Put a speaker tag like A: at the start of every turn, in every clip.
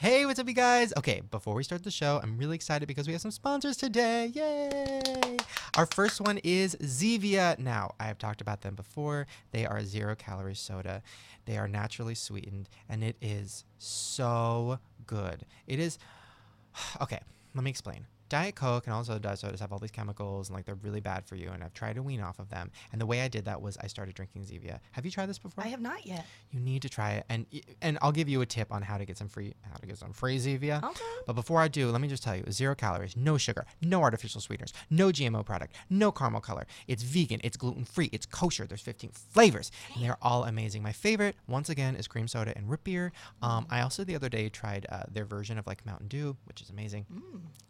A: Hey, what's up, you guys? Okay, before we start the show, I'm really excited because we have some sponsors today. Yay! Our first one is Zevia. Now, I have talked about them before. They are zero calorie soda, they are naturally sweetened, and it is so good. It is. Okay, let me explain. Diet Coke and also diet sodas have all these chemicals and like they're really bad for you. And I've tried to wean off of them. And the way I did that was I started drinking Zevia. Have you tried this before?
B: I have not yet.
A: You need to try it, and and I'll give you a tip on how to get some free how to get some free Zevia.
B: Okay.
A: But before I do, let me just tell you: zero calories, no sugar, no artificial sweeteners, no GMO product, no caramel color. It's vegan, it's gluten free, it's kosher. There's 15 flavors, and they're all amazing. My favorite, once again, is cream soda and root beer. Um, I also the other day tried uh, their version of like Mountain Dew, which is amazing.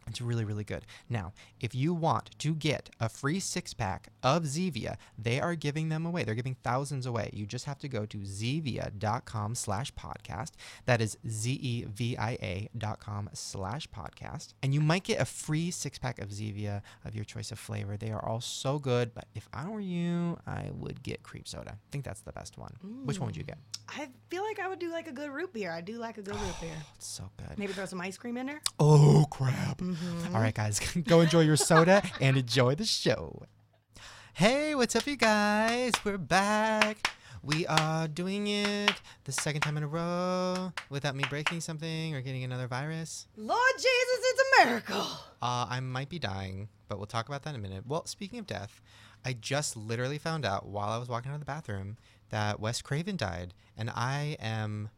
A: It's really, really good. Now, if you want to get a free six pack of Zevia, they are giving them away. They're giving thousands away. You just have to go to zevia.com slash podcast. That is Z-E-V-I-A dot com slash podcast. And you might get a free six pack of Zevia of your choice of flavor. They are all so good. But if I were you, I would get cream soda. I think that's the best one. Which one would you get? Mm.
B: I feel like I would do like a good root beer. I do like a good root beer.
A: It's so good.
B: Maybe throw some ice cream in there.
A: Oh, crap. Mm-hmm. All right, guys, go enjoy your soda and enjoy the show. Hey, what's up, you guys? We're back. We are doing it the second time in a row without me breaking something or getting another virus.
B: Lord Jesus, it's a miracle.
A: Uh, I might be dying, but we'll talk about that in a minute. Well, speaking of death, I just literally found out while I was walking out of the bathroom that Wes Craven died, and I am,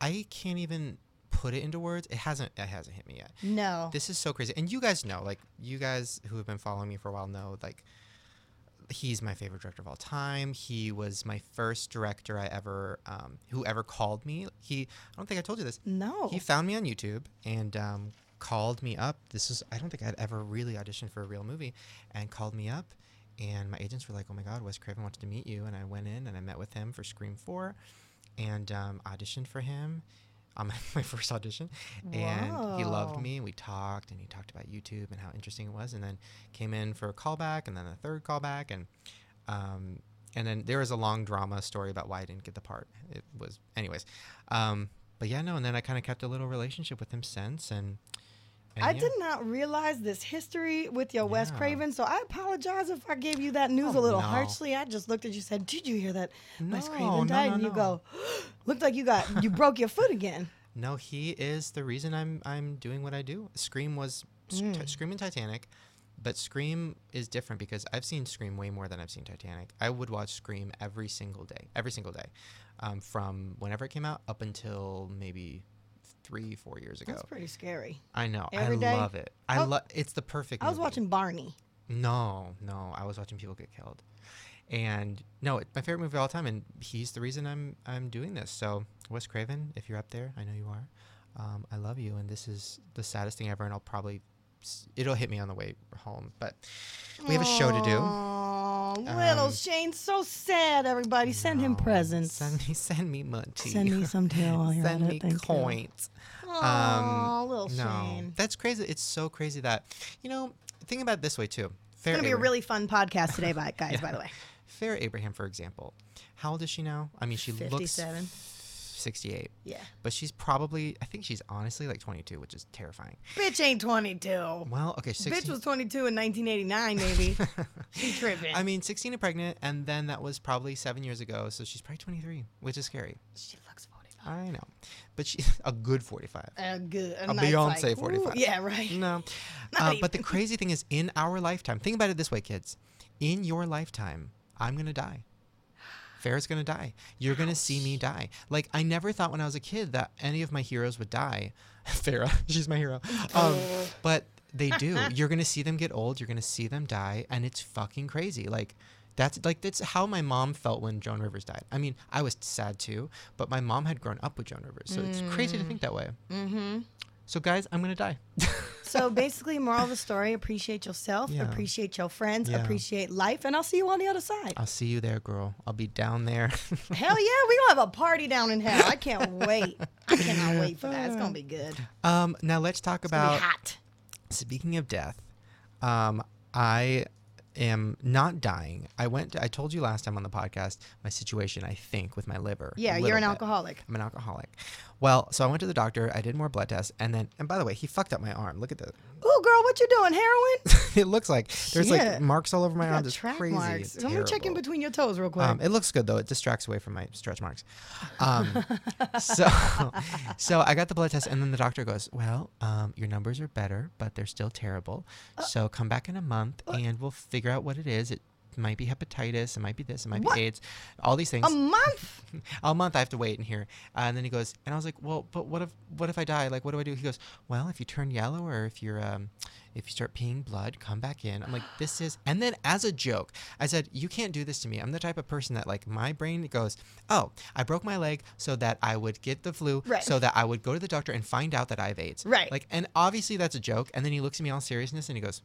A: I can't even put it into words. It hasn't, it hasn't hit me yet.
B: No.
A: This is so crazy. And you guys know, like, you guys who have been following me for a while know, like, he's my favorite director of all time. He was my first director I ever, um, who ever called me. He, I don't think I told you this.
B: no.
A: He found me on YouTube and um, called me up. This is, I don't think I'd ever really auditioned for a real movie and called me up. And my agents were like, oh my God, Wes Craven wanted to meet you. And I went in and I met with him for Scream 4 and um, auditioned for him on my, my first audition. And he loved me. And we talked and he talked about YouTube and how interesting it was. And then came in for a callback and then a third callback. And, um, and then there was a long drama story about why I didn't get the part. It was, anyways. Um, but yeah, no. And then I kind of kept a little relationship with him since. And
B: I
A: yeah.
B: did not realize this history with your Wes Craven, so I apologize if I gave you that news
A: Oh,
B: a little
A: no.
B: harshly. I just looked at you and said, Did you hear that Wes
A: No,
B: Craven died?
A: no,
B: and you go, Looked like you got you broke your foot again.
A: No, he is the reason I'm I'm doing what I do. Scream was
B: Mm.
A: Ti- Scream and Titanic, but Scream is different because I've seen Scream way more than I've seen Titanic. I would watch Scream every single day, every single day, um, from whenever it came out up until maybe three, four years ago.
B: That's pretty scary.
A: I know.
B: Every
A: I
B: day?
A: love it. I
B: Oh,
A: love. It's the perfect.
B: I was
A: movie.
B: watching Barney.
A: No, no, I was watching people get killed, and no, it- my favorite movie of all time, and he's the reason I'm I'm doing this. So Wes Craven, if you're up there, I know you are. Um, I love you, and this is the saddest thing ever, and I'll probably it'll hit me on the way home. But we have a show to do.
B: Oh, little
A: Um,
B: Shane's so sad. Everybody, send him presents.
A: Send me, send me money.
B: Send me some tail while
A: send me
B: it. Thank you.
A: coins.
B: Oh, little
A: no,
B: Shane.
A: that's crazy. It's so crazy that you know. Think about it this way too. Farrah
B: It's gonna be a really fun podcast today, by guys. By the way,
A: Farrah Abraham, for example. How old is she now? I mean, she looks
B: 57.
A: 68,
B: yeah,
A: but she's probably, I think she's honestly like 22, which is terrifying.
B: bitch ain't 22.
A: Well, okay, 16.
B: Bitch was 22 in 1989, maybe. she tripping.
A: I mean, 16 and pregnant, and then that was probably seven years ago, so she's probably 23, which is scary.
B: she looks 45.
A: I know, but she a good 45.
B: A good, a,
A: A
B: nice,
A: Beyonce
B: like,
A: 45.
B: ooh, yeah, right.
A: No, uh, but the crazy thing is, in our lifetime, think about it this way, kids. In your lifetime, I'm gonna die. Farrah's gonna die. You're gonna see me die. Like I never thought when I was a kid that any of my heroes would die. Farrah, she's my hero. Um, but they do. You're gonna see them get old. You're gonna see them die, and it's fucking crazy. Like that's like that's how my mom felt when Joan Rivers died. I mean, I was sad too, but my mom had grown up with Joan Rivers, so it's crazy to think that way.
B: Mm-hmm.
A: So guys, I'm gonna die.
B: So basically, moral of the story: appreciate yourself,
A: Yeah.
B: appreciate your friends,
A: Yeah.
B: appreciate life, and I'll see you on the other side.
A: I'll see you there, girl. I'll be down there.
B: hell yeah, we gonna have a party down in hell. I can't wait. I cannot wait for that. It's gonna be good.
A: Um, now let's talk
B: gonna
A: about
B: be hot.
A: speaking of death. Um, I am not dying. I went. I told you last time on the podcast my situation. I think with my liver.
B: Yeah, you're an
A: bit.
B: alcoholic.
A: I'm an alcoholic. Well, so I went to the doctor. I did more blood tests, and then, and by the way, he fucked up my arm. Look at that.
B: Ooh, girl, what you doing? Heroin?
A: it looks like there's like
B: Shit.
A: marks all over my arm. It's
B: track
A: crazy.
B: marks.
A: It's
B: Let me check in
A: terrible.
B: between your toes real quick.
A: Um, it looks good though. It distracts away from my stretch marks. Um, so, so I got the blood test, and then the doctor goes, "Well, um, your numbers are better, but they're still terrible.
B: Uh,
A: so come back in a month, and we'll figure out what it is. It might be hepatitis. It might be this. It might
B: What?
A: be AIDS. All these things.
B: a month?
A: a month I have to wait in here. Uh, and then he goes, and I was like, well, but what if what if I die? Like, what do I do? He goes, well, if you turn yellow or if you're um, if you start peeing blood, come back in. I'm like, this is. And then as a joke, I said, you can't do this to me. I'm the type of person that like my brain goes, oh, I broke my leg so that I would get the flu,
B: Right.
A: so that I would go to the doctor and find out that I have AIDS.
B: Right.
A: Like, and obviously that's a joke. And then he looks at me all seriousness and he goes,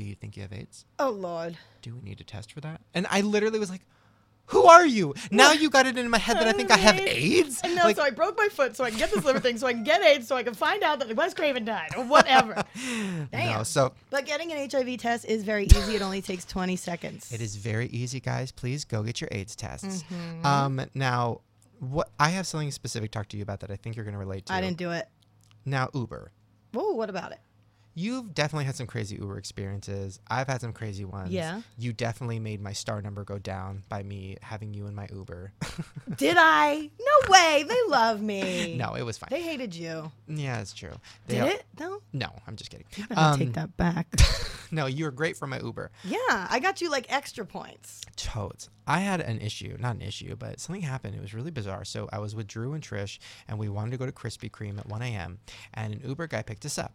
A: do you think you have AIDS?
B: Oh Lord.
A: do we need to test for that? And I literally was like, who are you? Now you got it in my head that I think I have AIDS.
B: And no,
A: Like,
B: so I broke my foot so I can get this liver thing, so I can get AIDS, so I can find out that Wes Craven died or whatever.
A: no,
B: Damn.
A: so
B: but getting an HIV test is very easy. It only takes 20 seconds.
A: it is very easy, guys. Please go get your AIDS tests.
B: Mm-hmm.
A: Um, now, what I have something specific to talk to you about that I think you're going to relate to.
B: I didn't do it.
A: Now, Uber.
B: Whoa, what about it?
A: You've definitely had some crazy Uber experiences. I've had some crazy ones.
B: Yeah.
A: You definitely made my star number go down by me having you in my Uber.
B: Did I? No way. They love me.
A: no, it was fine.
B: They hated you.
A: yeah, it's true. They
B: Did it? No.
A: No, I'm just kidding.
B: Better
A: Um,
B: take that back.
A: No, you were great for my Uber.
B: yeah, I got you like extra points.
A: Toads. I had an issue, not an issue, but something happened. It was really bizarre. So I was with Drew and Trish, and we wanted to go to Krispy Kreme at 1 a.m. And an Uber guy picked us up,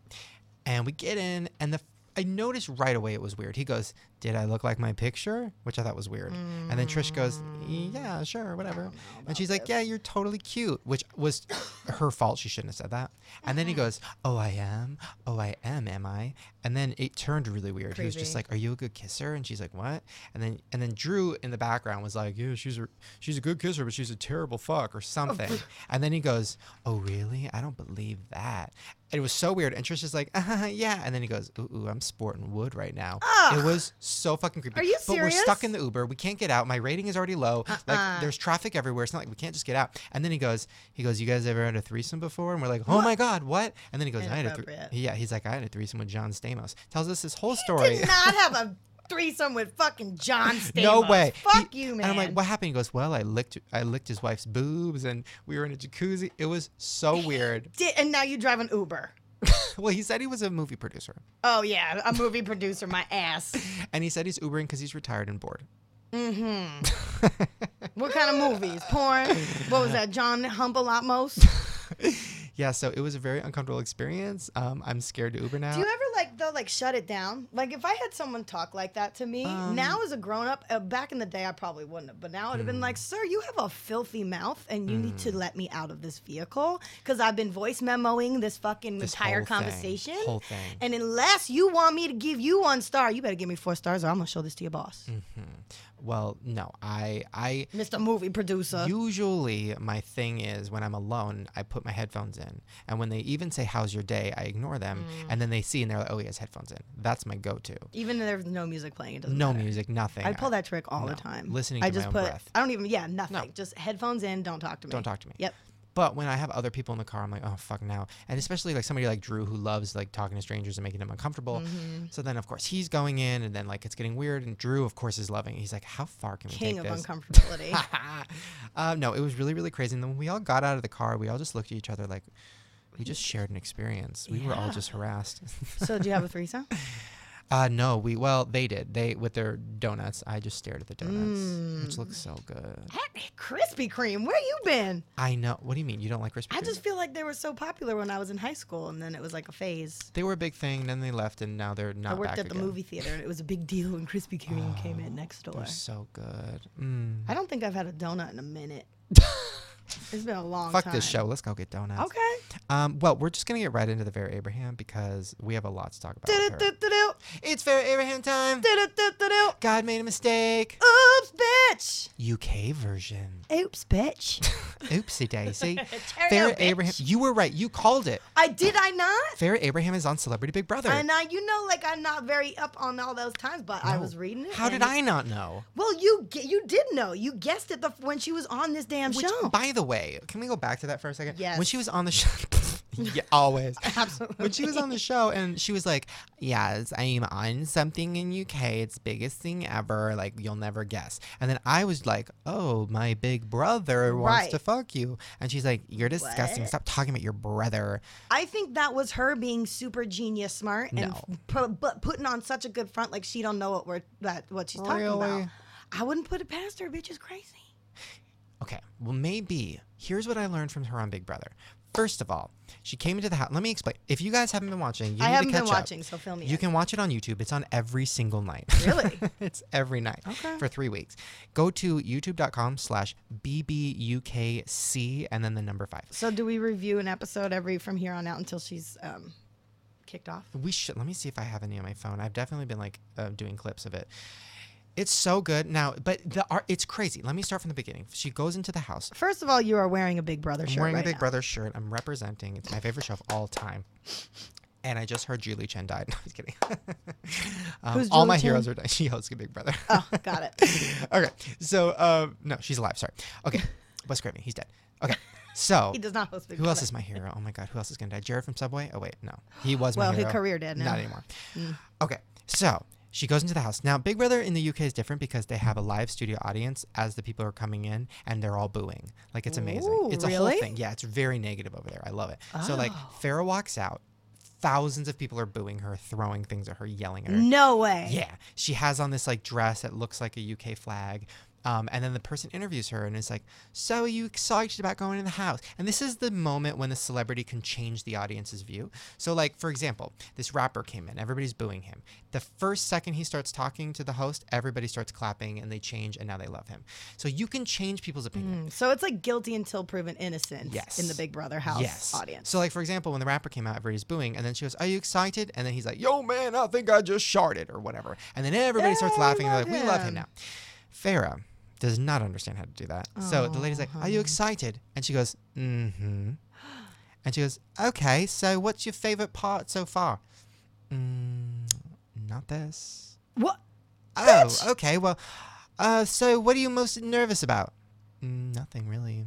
A: and we get in, and the I noticed right away it was weird. He goes, "Did I look like my picture?" Which I thought was weird. And then Trish goes, "Yeah, sure, whatever." And she's like, "Yeah, you're totally cute," which was her fault. She shouldn't have said that. And then he goes, "Oh, I am. Oh, I am. Am I?" And then it turned really weird. He was just like, "Are you a good kisser?" And she's like, "What?" And then and then Drew in the background was like, "Yeah, she's a she's a good kisser, but she's a terrible fuck or something." and then he goes, "Oh, really? I don't believe that." And it was so weird. And Trish is like, uh, "Yeah." And then he goes, "Ooh, ooh I'm sporting wood right now." It was so fucking creepy.
B: Are you serious?
A: But we're stuck in the Uber. We can't get out. My rating is already low.
B: Uh-uh.
A: Like there's traffic everywhere. It's not like we can't just get out. And then he goes, he goes, "You guys ever had a threesome before?" And we're like, "Oh my god, what?" And then he goes, "I had a thre-
B: Inappropriate.
A: yeah." He's like, "I had a threesome with John Stamos." Tells us this whole story.
B: Did not have a threesome with fucking John Stamos.
A: No way.
B: Fuck
A: He-
B: you, man.
A: And I'm like, what happened? He goes, well, I licked, I licked his wife's boobs, and we were in a jacuzzi. It was so weird.
B: Did, and now you drive an Uber.
A: well, he said he was a movie producer,
B: Oh yeah, a movie producer, my ass.
A: and he said he's Ubering because he's retired and bored.
B: Mm-hmm. what kind of movies? Porn? What was that? John Humble Atmos?
A: Yeah, so it was a very uncomfortable experience. Um, I'm scared to Uber now.
B: Do you ever like though like shut it down? Like if I had someone talk like that to me
A: Um,
B: now as a grown up, uh, back in the day I probably wouldn't have, but now I'd have been
A: Hmm.
B: like, sir, you have a filthy mouth and you need to let me out of this vehicle because I've been voice memoing this fucking
A: This
B: entire
A: whole thing,
B: conversation.
A: whole thing.
B: And unless you want me to give you one star, you better give me four stars or I'm gonna show this to your boss,
A: well, no, I, I
B: Mr. Movie Producer.
A: usually my thing is when I'm alone, I put my headphones in, and when they even say "How's your day," I ignore them,
B: Mm.
A: and then they see and they're like, "Oh, he has headphones in." That's my go-to.
B: Even if there's no music playing, it doesn't
A: No
B: matter.
A: music, nothing.
B: I pull that trick all
A: no.
B: the time.
A: Listening
B: I
A: to my
B: just
A: own
B: put.
A: breath.
B: I don't even. Yeah, nothing.
A: No.
B: Just headphones in. Don't talk to me.
A: Don't talk to me.
B: Yep.
A: But when I have other people in the car, I'm like, oh fuck now, and especially like somebody like Drew who loves like talking to strangers and making them uncomfortable.
B: Mm-hmm.
A: So then of course he's going in, and then like it's getting weird, and Drew of course is loving. it. He's like, how far can we
B: King
A: take
B: of
A: this?
B: uncomfortability.
A: um, no, it was really really crazy. And then when we all got out of the car, we all just looked at each other like. We just shared an experience. We were all just harassed.
B: so, do you have a threesome?
A: Uh, no, we well they did. They with their donuts. I just stared at the donuts, which
B: Mm.
A: looks so good.
B: Krispy Kreme, where you been?
A: I know. What do you mean you don't like Krispy
B: I
A: Kreme?
B: just feel like they were so popular when I was in high school, and then it was like a phase.
A: they were a big thing. Then they left, and now they're not
B: I worked at the
A: again.
B: movie theater, and it was a big deal when Krispy Kreme came in next door.
A: They're so good. Mm.
B: I don't think I've had a donut in a minute. it's been a long time.
A: Fuck
B: time.
A: this show. Let's go get donuts.
B: Okay.
A: Um, well, we're just gonna get right into the Farrah Abraham because we have a lot to talk about. with her.
B: Do-do-do-do-do.
A: It's Farrah Abraham time.
B: Do-do-do-do-do.
A: God made a mistake.
B: Oops, bitch.
A: UK version.
B: Oops, bitch.
A: Oopsie daisy. Farrah
B: bitch.
A: Abraham. You were right. You called it.
B: I did I not?
A: Farrah Abraham is on Celebrity Big Brother.
B: And I, you know, like I'm not very up on all those times, but I
A: No.
B: was reading it.
A: How did I not know?
B: Well, you ge- you did know. You guessed it the, when she was on this damn
A: Which,
B: show.
A: by the way, can we go back to that for a second? Yes. When she was on the show, yeah, always.
B: Absolutely.
A: When she was on the show and she was like, "Yes, I'm on something in UK. It's biggest thing ever. Like you'll never guess." And then I was like, "Oh, my big brother wants
B: Right.
A: to fuck you," and she's like, "You're disgusting.
B: What?
A: Stop talking about your brother."
B: I think that was her being super genius smart and
A: No.
B: pu- but putting on such a good front like she don't know what we're that what she's talking about. I wouldn't put it past her. Bitch is crazy.
A: Okay, well, maybe. Here's what I learned from her on Big Brother. First of all, she came into the house. Let me explain. If you guys haven't been watching, you
B: I
A: need
B: haven't
A: to catch
B: been
A: up.
B: watching, so fill me
A: You
B: in.
A: can watch it on YouTube. It's on every single night.
B: Really?
A: it's every night
B: Okay.
A: for three weeks. Go to youtube.com slash BBUKC and then the number five.
B: So do we review an episode every from here on out until she's um, kicked off?
A: We should. Let me see if I have any on my phone. I've definitely been like uh, doing clips of it. It's so good now, but the art. It's crazy. Let me start from the beginning. She goes into the house.
B: First of all, you are wearing a Big Brother
A: I'm
B: shirt
A: wearing
B: right
A: a Big
B: now.
A: Brother shirt. I'm representing. It's my favorite show of all time. And I just heard Julie Chen died. No, I was kidding. um,
B: Who's
A: all
B: Julie
A: my
B: Chen?
A: heroes are dying. She hosts Big Brother.
B: Oh, got it.
A: okay. So, um, no, she's alive. Sorry. Okay. Wes Craven. He's dead. Okay. So,
B: He does not host Big
A: who
B: Brother.
A: else is my hero? Oh my God. Who else is going to die? Jared from Subway? Oh, wait. No. He was my
B: Well,
A: hero.
B: his career dead now.
A: Not anymore.
B: Mm.
A: Okay. So, she goes into the house. Now, Big Brother in the UK is different because they have a live studio audience as the people are coming in and they're all booing. Like, it's amazing.
B: Ooh,
A: it's a
B: really?
A: whole thing. Yeah, it's very negative over there. I love it. So, like,
B: Oh.
A: Farrah walks out. Thousands of people are booing her, throwing things at her, yelling at her.
B: No way.
A: Yeah, she has on this like dress that looks like a UK flag. Um, and then the person interviews her and is like, "So are you excited about going in the house?" And this is the moment when the celebrity can change the audience's view. So, like for example, this rapper came in, everybody's booing him. The first second he starts talking to the host, everybody starts clapping and they change, and now they love him. So you can change people's opinion.
B: Mm, So it's like guilty until proven innocent
A: Yes.
B: in the Big Brother house
A: Yes.
B: audience.
A: So, like for example, when the rapper came out, everybody's booing, and then she goes, "Are you excited?" And then he's like, "Yo, man, I think I just sharted," or whatever. And then everybody starts laughing. And they're like, "We love him
B: him.
A: now." Farrah does not understand how to do that. so the lady's like, "Are you
B: Oh.
A: excited?" And she goes, "Mm-hmm." And she goes, "Okay, so what's your favorite part so far?" Mm, not this.
B: what?
A: Oh,
B: Bitch!
A: okay. Well, uh, so what are you most nervous about? Mm, nothing really.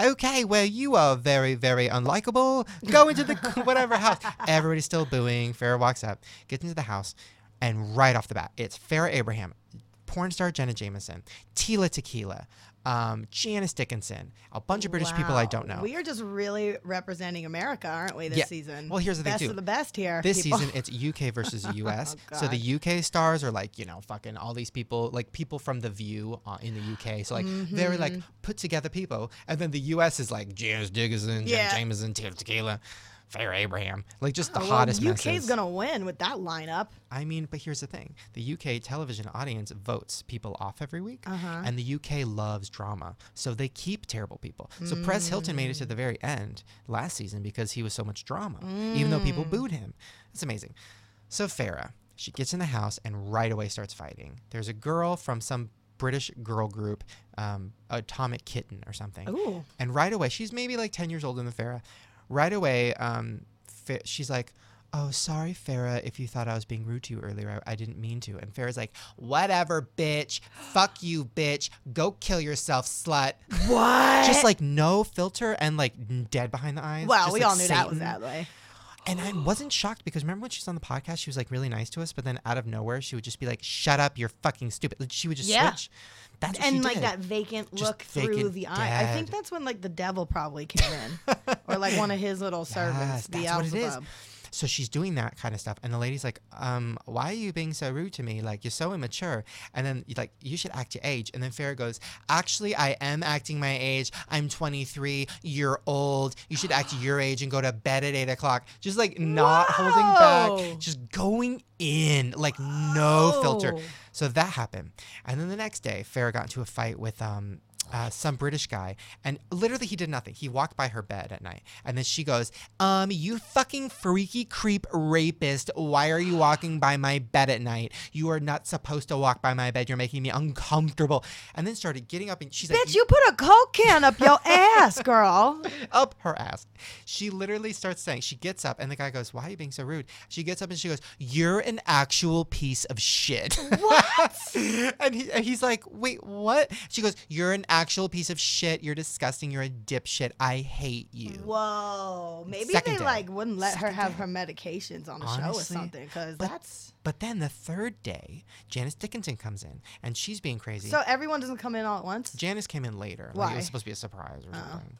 A: Okay, well, you are very, very unlikable. Go into the whatever house. Everybody's still booing. Farrah walks up, gets into the house, and right off the bat, it's Farrah Abraham, porn star Jenna Jameson, Tila Tequila, um, Janice Dickinson, a bunch of British people I don't know.
B: We are just really representing America, aren't we, this
A: Yeah.
B: season?
A: Well, here's the thing,
B: best
A: too.
B: of the best here.
A: This
B: people.
A: season, it's UK versus US.
B: Oh,
A: so the UK stars are like, you know, fucking all these people, like people from The View uh, in the UK. So like very like
B: Mm-hmm.
A: put together people. And then the US is like Janice Dickinson,
B: Yeah.
A: Jameson, Tila Tequila, Farrah Abraham. Like just the
B: Oh,
A: hottest
B: well, UK's
A: messes.
B: gonna win with that lineup.
A: I mean, but here's the thing: the UK television audience votes people off every week,
B: Uh-huh.
A: and the UK loves drama, so they keep terrible people. So Perez Hilton made it to the very end last season because he was so much drama, even though
B: Mm.
A: people booed him. It's amazing. So Farrah, she gets in the house and right away starts fighting. There's a girl from some British girl group, um, Atomic Kitten or something.
B: Ooh.
A: And right away, she's maybe like 10 years older than Farrah. Right away, um, she's like, Oh, sorry, Farrah, if you thought I was being rude to you earlier. I, I didn't mean to. And Farrah's like, Whatever, bitch. Fuck you, bitch. Go kill yourself, slut.
B: What?
A: Just like no filter and like dead behind the eyes.
B: well,
A: just
B: we
A: like
B: all knew that was that way.
A: And I wasn't shocked because remember when she was on the podcast, she was like really nice to us, but then out of nowhere, she would just be like, Shut up, you're fucking stupid. She would just
B: Yeah.
A: switch. That's
B: and like
A: did.
B: that vacant
A: Just
B: look through the eye. I think that's when like the devil probably came in, or like one of his little servants,
A: Yes,
B: the
A: that's what it is.
B: Beelzebub.
A: So she's doing that kind of stuff, and the lady's like, um, "Why are you being so rude to me? Like you're so immature." And then you're like, "You should act your age." And then Farrah goes, "Actually, I am acting my age. I'm 23. You're old. You should act your age and go to bed at eight o'clock." Just like not holding back, just going in, like no filter. So that happened, and then the next day, Farrah got into a fight with um. Uh, some British guy, and literally he did nothing. He walked by her bed at night, and then she goes, "Um, you fucking freaky creep rapist! Why are you walking by my bed at night? You are not supposed to walk by my bed. You're making me uncomfortable." And then started getting up, and she's like,
B: Bitch, you put a coke can up your ass, girl.
A: up her ass. She literally starts saying, she gets up, and the guy goes, Why are you being so rude? She gets up and she goes, You're an actual piece of shit.
B: What?
A: and, he, and he's like, Wait, what? She goes, You're an actual piece of shit. You're disgusting. You're a dipshit. I hate you.
B: Whoa. Maybe
A: Second
B: they
A: day.
B: like wouldn't let her have
A: day.
B: her medications on the show or something because
A: but-
B: that's
A: But then the third day, Janice Dickinson comes in and she's being crazy.
B: so everyone doesn't come in all at once.
A: Janice came in later. Like it was supposed to be a surprise or
B: Oh.
A: something.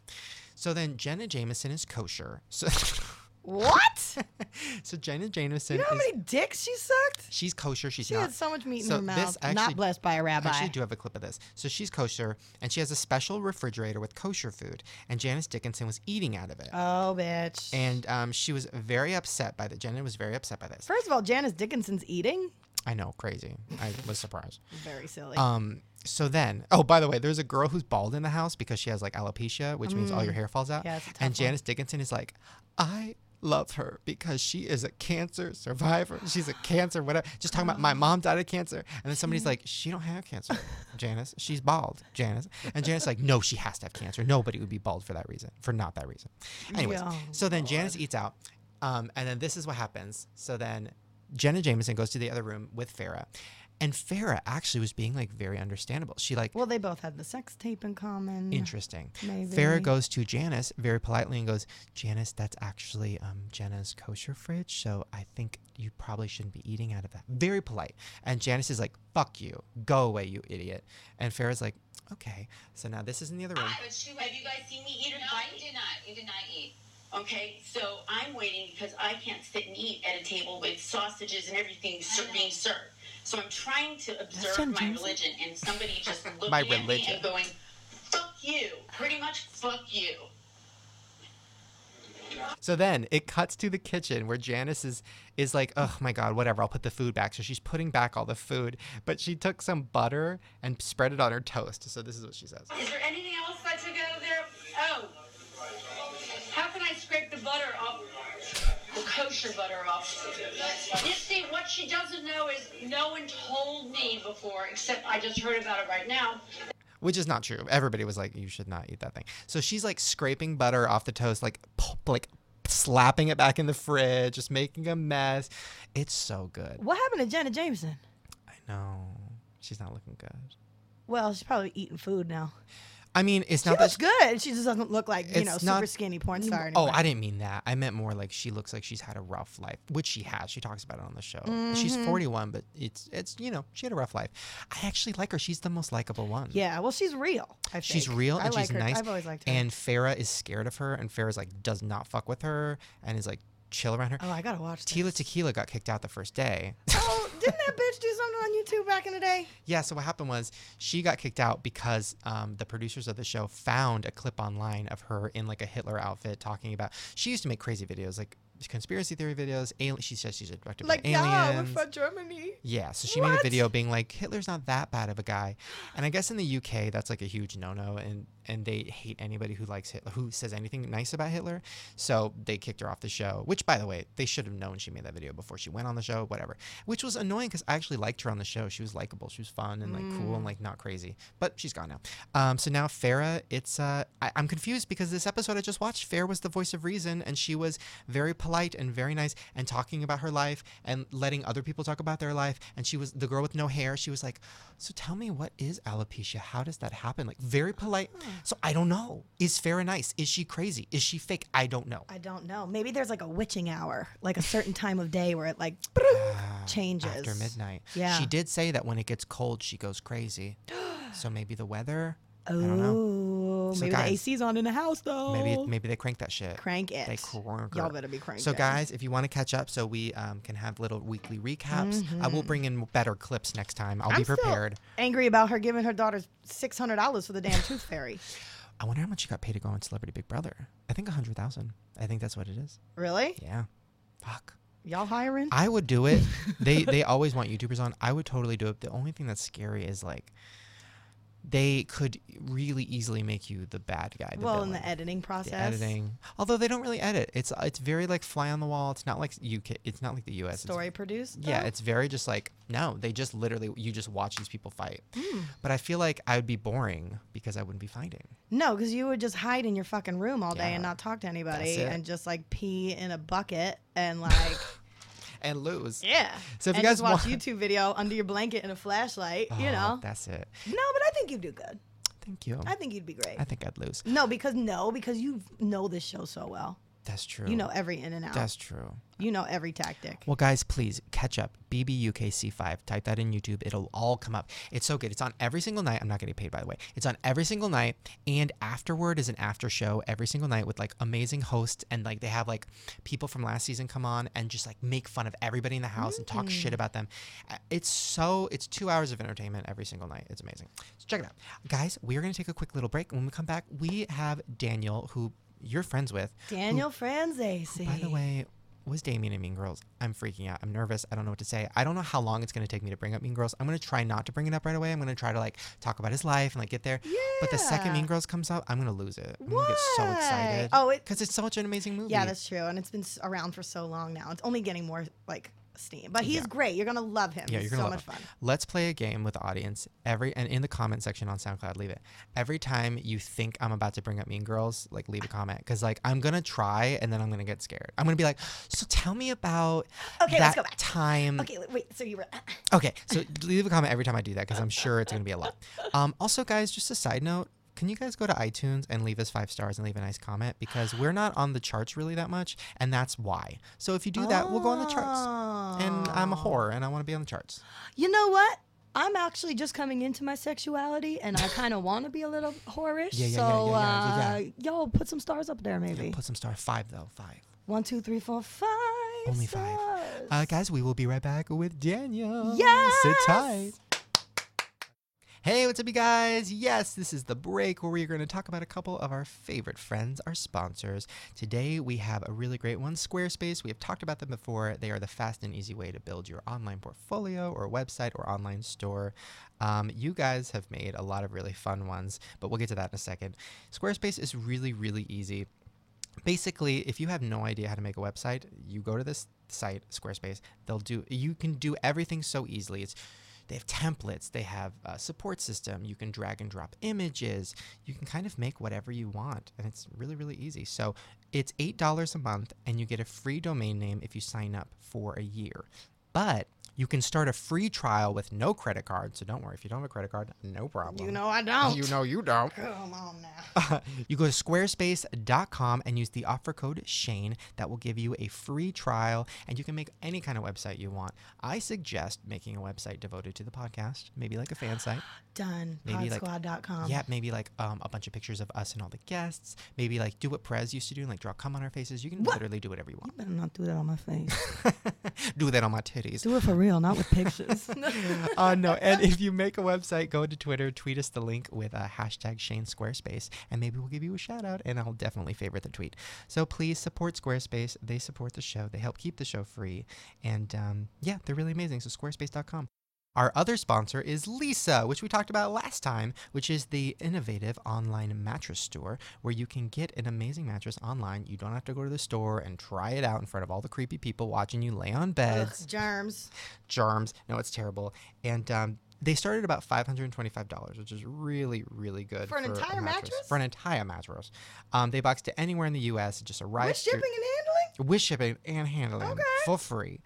A: So then Jenna Jameson is kosher. So,
B: What?
A: so Jenna Jameson
B: You know how
A: is
B: many dicks she sucked?
A: she's kosher. She's
B: She
A: not.
B: had so much meat in
A: So
B: her mouth.
A: actually-
B: Not blessed by a rabbi.
A: I actually do have a clip of this. So she's kosher and she has a special refrigerator with kosher food. And Janice Dickinson was eating out of it.
B: Oh, bitch.
A: and um, she was very upset by that. Jenna was very upset by this.
B: First of all, Janice Dickinson's eating.
A: I know, crazy. I was surprised.
B: Very silly.
A: Um, so then, oh, by the way, there's a girl who's bald in the house because she has like alopecia, which means all your hair falls out.
B: Mm. Yeah, it's a tough
A: and
B: one.
A: Janice Dickinson is like, I love her because she is a cancer survivor. She's a cancer, whatever. Just talking about my mom died of cancer. And then somebody's like, she don't have cancer, Janice. She's bald, Janice. And Janice like, no, she has to have cancer. Nobody would be bald for that reason, for not that reason. Anyways,
B: Yeah,
A: so then Janice eats out. Um, and then this is what happens. So then Jenna Jameson goes to the other room with Farrah. And Farrah actually was being like very understandable. She like
B: well, they both had the sex tape in common.
A: interesting.
B: Maybe.
A: Farrah goes to Janice very politely and goes, Janice, that's actually um, Jenna's kosher fridge, so I think you probably shouldn't be eating out of that. Very polite. And Janice is like, fuck you. Go away, you idiot. And Farrah's like, okay. So now this is in the other room.
C: But she have you guys seen me eat a
D: No,
C: bite?
D: you did not. You did not eat.
C: Okay, so I'm waiting because I can't sit and eat at a table with sausages and everything ser- being served. So I'm trying to observe my religion, and somebody just looking
A: My
C: at me
A: religion.
C: and going, "Fuck you!" Pretty much, "Fuck you."
A: So then it cuts to the kitchen where Janice is is like, oh my god, whatever, I'll put the food back. So she's putting back all the food, but she took some butter and spread it on her toast. So this is what she says.
C: Is there anything kosher butter off. You see, what she doesn't know is no one told me before, except I just heard about it right now.
A: which is not true. Everybody was like, "You should not eat that thing." So she's like scraping butter off the toast, like like slapping it back in the fridge, just making a mess. It's so good.
B: What happened to Jenna Jameson?
A: I know she's not looking good.
B: Well, she's probably eating food now.
A: I mean, it's
B: She
A: not
B: looks
A: that.
B: good. She just doesn't look like you know
A: not-
B: super skinny porn star.
A: Oh, I didn't mean that. I meant more like she looks like she's had a rough life, which she has. She talks about it on the show. She's
B: Mm-hmm.
A: 41, but it's it's you know she had a rough life. I actually like her. She's the most likable one.
B: Yeah, well, she's real. I think.
A: She's real and
B: like
A: she's
B: her.
A: nice.
B: I've always liked her.
A: And Farrah is scared of her, and Farrah's like does not fuck with her, and is like chill around her.
B: oh, I gotta watch.
A: Tila
B: this.
A: Tequila got kicked out the first day.
B: Oh, didn't that bitch do something on YouTube back in the day?
A: yeah, so what happened was she got kicked out because um, the producers of the show found a clip online of her in like a Hitler outfit talking about. She used to make crazy videos, like conspiracy theory videos. Alien, she says she's abducted
B: Like,
A: by
B: yeah, we're from Germany.
A: Yeah, so she made a video being like Hitler's not that bad of a guy, and I guess in the UK that's like a huge no-no, and and they hate anybody who likes Hitler, who says anything nice about Hitler. So they kicked her off the show. Which, by the way, they should have known she made that video before she went on the show. Whatever. Which was annoying because I actually liked her on the show. She was likable. She was fun and like cool and like not crazy. But she's gone now. Um, so now Farrah, it's uh, I, I'm confused because this episode I just watched, Farrah was the voice of reason, and she was very polite and very nice and talking about her life and letting other people talk about their life. And she was the girl with no hair. She was like, "So tell me, what is alopecia? How does that happen?" Like very polite. So I don't know. Is Farrah nice? Is she crazy? Is she fake? I don't know.
B: I don't know. Maybe there's like a witching hour, like a certain time of day where it like ah, changes
A: After midnight.
B: Yeah.
A: She did say that when it gets cold, she goes crazy. so maybe the weather.
B: Oh,
A: don't know. Oh. So
B: maybe
A: guys-
B: the AC's on in the house though.
A: Maybe maybe they crank that shit.
B: crank it.
A: They crank
B: Y'all
A: it.
B: better be cranking.
A: So guys, if you want to catch up, so we um, can have little weekly recaps. I will bring in better clips next time. I'll
B: Mm-hmm. I'm
A: be prepared.
B: angry about her giving her daughter six hundred dollars for the damn tooth fairy.
A: I wonder how much she got paid to go on Celebrity Big Brother. I think a hundred thousand. I think that's what it is.
B: Really?
A: Yeah. Fuck.
B: Y'all hiring?
A: I would do it. they they always want YouTubers on. I would totally do it. The only thing that's scary is like they could really easily make you the bad guy. The
B: well, in the editing process.
A: The editing, although they don't really edit. It's it's very like fly on the wall. It's not like UK. It's not like the US. It's-
B: Story produced.
A: yeah,
B: though?
A: it's very just like no. They just literally you just watch these people fight.
B: Hmm.
A: But I feel like I would be boring because I wouldn't be fighting.
B: No, because you would just hide in your fucking room all day
A: Yeah.
B: and not talk to anybody and just like pee in a bucket and like
A: And lose.
B: yeah.
A: So if you guys
B: watch
A: want-
B: YouTube video under your blanket and a flashlight, you
A: Oh,
B: know.
A: that's it.
B: No, but I think you'd do good.
A: Thank you.
B: I think you'd be great.
A: I think I'd lose.
B: no, because no, because you know this show so well.
A: That's true.
B: You know every in and out.
A: That's true.
B: you know every tactic.
A: Well, guys, please catch up. BBUKC5. Type that in YouTube. It'll all come up. It's so good. It's on every single night. I'm not getting paid, by the way. It's on every single night. And afterward is an after show every single night with like amazing hosts. And like they have like people from last season come on and just like make fun of everybody in the house and talk shit about them. Uh, It's so, it's two hours of entertainment every single night. It's amazing. So check it out. Guys, we are going to take a quick little break. When we come back, we have Daniel, who you're friends with.
B: Daniel who- Franzese.
A: by the way, was Damien in Mean Girls? I'm freaking out. I'm nervous. I don't know what to say. I don't know how long it's going to take me to bring up Mean Girls. I'm going to try not to bring it up right away. I'm going to try to like talk about his life and like get there. Yeah. But the second Mean Girls comes out, I'm going to lose it. I'm going to get so excited.
B: Oh, it-
A: because it's such an amazing movie.
B: Yeah, that's true, and it's been around for so long now. It's only getting more like steam, but he's
A: Yeah.
B: great. You're gonna love him.
A: Yeah, you're gonna
B: so
A: love
B: much
A: it.
B: fun.
A: Let's play a game with the audience. Every and in the comment section on SoundCloud, leave it. Every time you think I'm about to bring up Mean Girls, like leave a comment because like I'm gonna try and then I'm gonna get scared. I'm gonna be like, so tell me about
B: Okay,
A: that
B: let's go back.
A: time.
B: Okay, wait. So you were.
A: Okay, so leave a comment every time I do that because I'm sure it's gonna be a lot. Um, also, guys, just a side note: can you guys go to iTunes and leave us five stars and leave a nice comment because we're not on the charts really that much, and that's why. So if you do that, we'll go on the charts. And I'm a whore, and I want to be on the charts.
B: You know what? I'm actually just coming into my sexuality, and I kind of want to be a little whorish.
A: Yeah, yeah, yeah,
B: so,
A: yeah, yeah, yeah,
B: uh, yo, put some stars up there, maybe.
A: Put some stars. Five though. Five.
B: One, two, three, four, five.
A: Only five. Uh, guys, we will be right back with Daniel. Sit tight. Hey, what's up, you guys? Yes, this is the break where we're going to talk about a couple of our favorite friends, our sponsors. Today, we have a really great one Squarespace. We have talked about them before. They are the fast and easy way to build your online portfolio or website or online store. Um, you guys have made a lot of really fun ones, but we'll get to that in a second. Squarespace is really, really easy basically if you have no idea how to make a website you go to this site squarespace they'll do you can do everything so easily it's they have templates. They have a support system. You can drag and drop images. You can kind of make whatever you want and it's really really easy. So it's $8 a month and you get a free domain name if you sign up for a year. But you can start a free trial with no credit card so don't worry if you don't have a credit card no problem
B: You know I don't.
A: you know you don't
B: Come on now.
A: you go to squarespace.com and use the offer code Shane. That will give you a free trial and you can make any kind of website you want. I suggest making a website devoted to the podcast, maybe like a fan site.
B: Done.
A: Maybe like-
B: Podsquad.com.
A: yeah, maybe like um, a bunch of pictures of us and all the guests. Maybe like do what Perez used to do and like draw cum on our faces. You can
B: What?
A: literally do whatever you want.
B: You better not do that on my face.
A: do that on my titties.
B: do it for real, not with pictures.
A: uh, no, and if you make a website, go to Twitter, tweet us the link with a hashtag Shane Squarespace, and maybe we'll give you a shout out, and I'll definitely favorite the tweet. So please support Squarespace. They support the show. They help keep the show free, and um, yeah, they're really amazing. So squarespace.com. Our other sponsor is Leesa, which we talked about last time, which is the innovative online mattress store where you can get an amazing mattress online. You don't have to go to the store and try it out in front of all the creepy people watching you lay on beds
B: Ugh, germs.
A: germs. No, it's terrible. And um, they started about five hundred and twenty-five dollars, which is really, really good
B: For an
A: a
B: entire mattress?
A: For an entire mattress, um, they box to anywhere in the U.S. It just arrives
B: With shipping and handling?
A: with shipping and handling
B: Okay.
A: for free.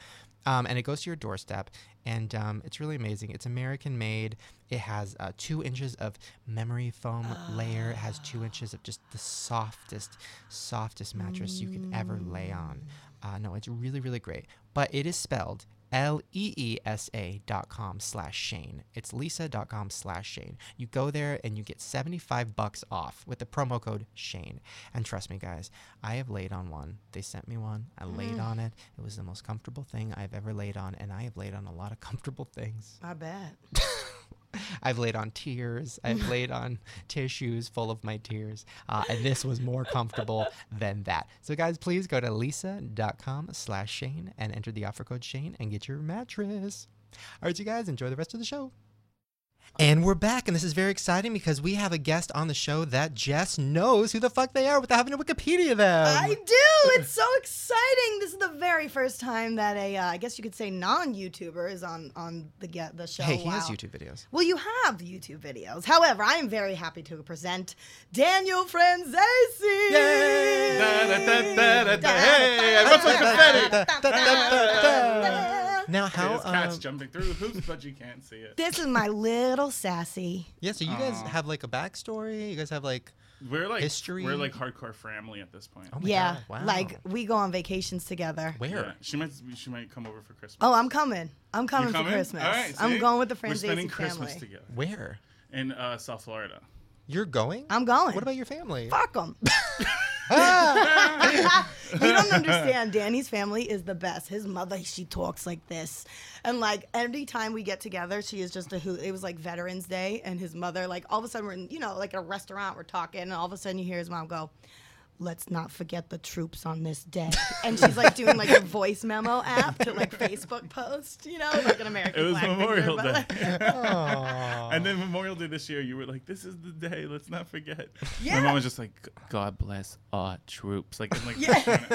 A: Um, and it goes to your doorstep, and um, it's really amazing. It's American made. It has uh, two inches of memory foam layer. It has two inches of just the softest, softest mattress you could ever lay on. Uh, no, it's really, really great. But it is spelled L E E S A dot com slash Shane. It's leesa dot com slash Shane. You go there and you get 75 bucks off with the promo code Shane. And trust me, guys, I have laid on one. They sent me one. I laid mm. on it. It was the most comfortable thing I've ever laid on. And I have laid on a lot of comfortable things.
B: I bet.
A: I've laid on tears. I've laid on tissues full of my tears. Uh, and this was more comfortable than that. So, guys, please go to leesa.com slash Shane and enter the offer code Shane and get your mattress. All right, you guys, enjoy the rest of the show. And we're back, and this is very exciting because we have a guest on the show that Jess knows who the fuck they are without having to Wikipedia them.
B: I do. It's so exciting. This is the very first time that a, uh, I guess you could say, non-YouTuber is on on the get the show.
A: hey, he has YouTube videos.
B: Well, you have YouTube videos. However, I am very happy to present Daniel Franzese.
A: Hey, I brought some confetti. Now, how?
D: There's cats
A: um,
D: jumping through the hoops, but you can't see it.
B: This is my little sassy.
A: yeah, so you guys
D: Aw.
A: have like a backstory. You guys have like.
D: We're like
A: History?
D: We're like hardcore family at this point.
A: Oh my
B: Yeah,
A: God, wow.
B: like we go on vacations together.
A: Where?
D: Yeah, she might she might come over for Christmas.
B: Oh, I'm coming. I'm
D: You
B: coming for? Christmas.
D: All right,
B: I'm
D: see?
B: going with the
D: We're spending
B: Franzese
D: Christmas
B: family.
D: together
A: Where?
D: in uh, South Florida.
A: You're going?
B: I'm going.
A: What about your family?
B: Fuck them. you don't understand. Danny's family is the best. His mother, she talks like this, and like every time we get together, she is just a who. It was like Veterans Day, and his mother, like all of a sudden we're in, you know, like at a restaurant, we're talking, and all of a sudden you hear his mom go. Let's not forget the troops on this day. And she's like doing like a voice memo app to like Facebook post, you know, like an American
D: It was
B: flag
D: Memorial
B: picture,
D: Day.
B: like-
A: Aw.
D: And then Memorial Day this year, you were like, "This is the day. Let's not forget."
B: Yeah.
D: My mom was just like, "God bless our troops." Like, I'm like,
B: Yeah.